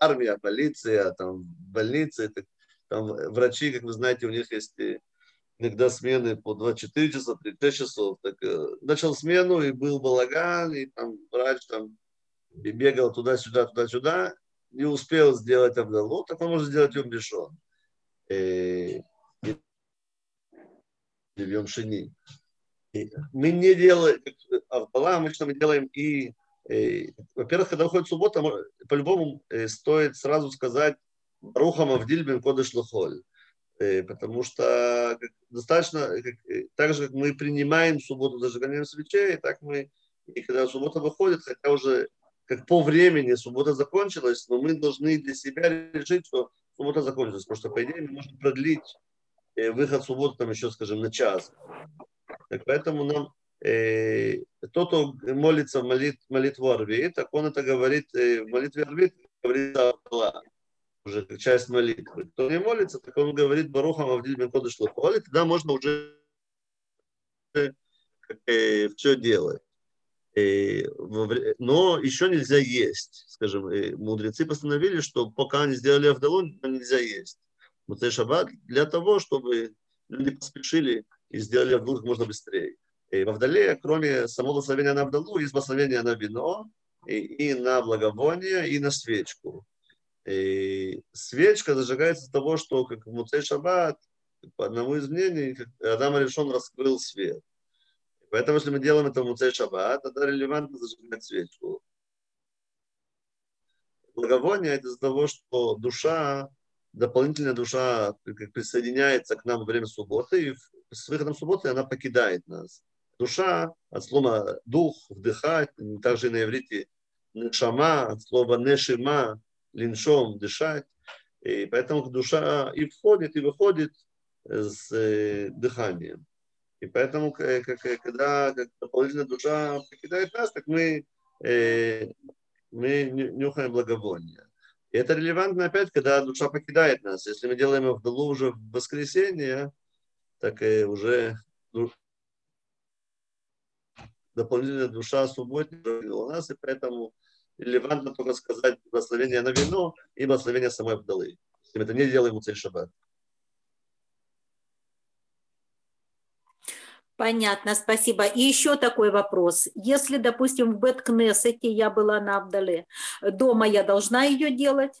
армия, полиция, там, больницы, там, врачи, как вы знаете, у них есть иногда смены по 24 часа, 36 часов. Так, начал смену, и был балаган, и там врач там бегал туда-сюда, туда-сюда, не успел сделать Абдалу, так он может сделать Йом Бешон. И, Йом Шини. мы не делаем Абдала, обычно мы делаем и, и во-первых, когда выходит суббота, по-любому э, стоит сразу сказать Рухам Авдиль бен Кодыш Лохоль. Э, потому что достаточно, э, так же, как мы принимаем субботу зажиганием свечей, так мы, и когда суббота выходит, хотя уже как по времени суббота закончилась, но мы должны для себя решить, что суббота закончилась, потому что, по идее, можем продлить э, выход субботы там еще, скажем, на час. Так поэтому нам э, тот, кто молится молит, молитву Арвит, так он это говорит э, в молитве Арвит, говорит Аллах, уже часть молитвы. Кто не молится, так он говорит Барухам Авдиль Бен Шлахуали, тогда можно уже э, все делать. Э, но еще нельзя есть. Скажем, э, мудрецы постановили, что пока они сделали Авдалон, нельзя есть. Муцей Шаббат для того, чтобы люди поспешили и сделали Авдалу как можно быстрее. И в Авдале, кроме самого благословения на Авдалу, есть благословение на вино, и, и на благовоние, и на свечку. И свечка зажигается с того, что как в Муцей Шаббат, по одному из мнений, Адам решен раскрыл свет. Поэтому, если мы делаем это в Муцей Шаббат, это релевантно зажигать свечку. Благовоние – это из-за того, что душа, дополнительная душа присоединяется к нам во время субботы, и с выходом субботы она покидает нас. Душа от слова дух, вдыхать, также на иврите нешама, от слова нешима, линшом, дышать. И поэтому душа и входит, и выходит с э, дыханием. И поэтому, как, когда как дополнительная душа покидает нас, так мы, э, мы нюхаем благовоние. И это релевантно опять, когда душа покидает нас. Если мы делаем Авдалу уже в воскресенье, так и уже дополнительная душа субботника у нас, и поэтому релевантно только сказать благословение на вино и благословение самой Абдалы. Если мы это не делаем у цель шаббат. Понятно, спасибо. И еще такой вопрос. Если, допустим, в Беткнесете я была на Абдале, дома я должна ее делать?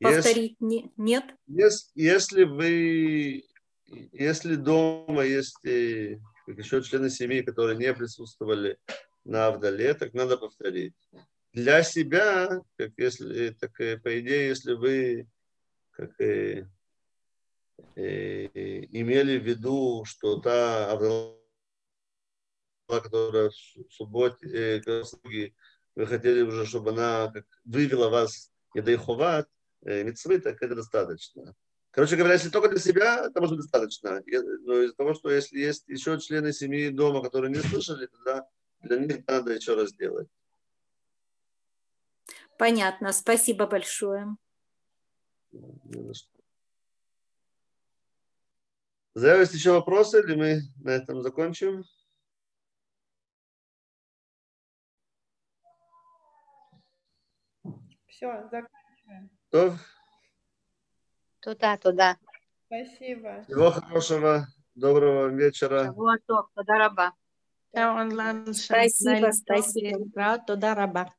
Повторить? Если, Нет? Если, если вы, если дома есть э, еще члены семьи, которые не присутствовали на Авдале, так надо повторить. Для себя, как если, так, по идее, если вы как, э, э, имели в виду, что та Авдала, которая в субботе, э, вы хотели уже, чтобы она вывела вас Едайховат, э, митцвы, так это достаточно. Короче говоря, если только для себя, это может быть достаточно. Но из-за того, что если есть еще члены семьи дома, которые не слышали, тогда для них надо еще раз делать. Понятно. Спасибо большое. Зая, есть еще вопросы, или мы на этом закончим? Все, заканчиваем. То? Туда, туда. Спасибо. Всего хорошего, доброго вечера. Спасибо, спасибо. Туда раба.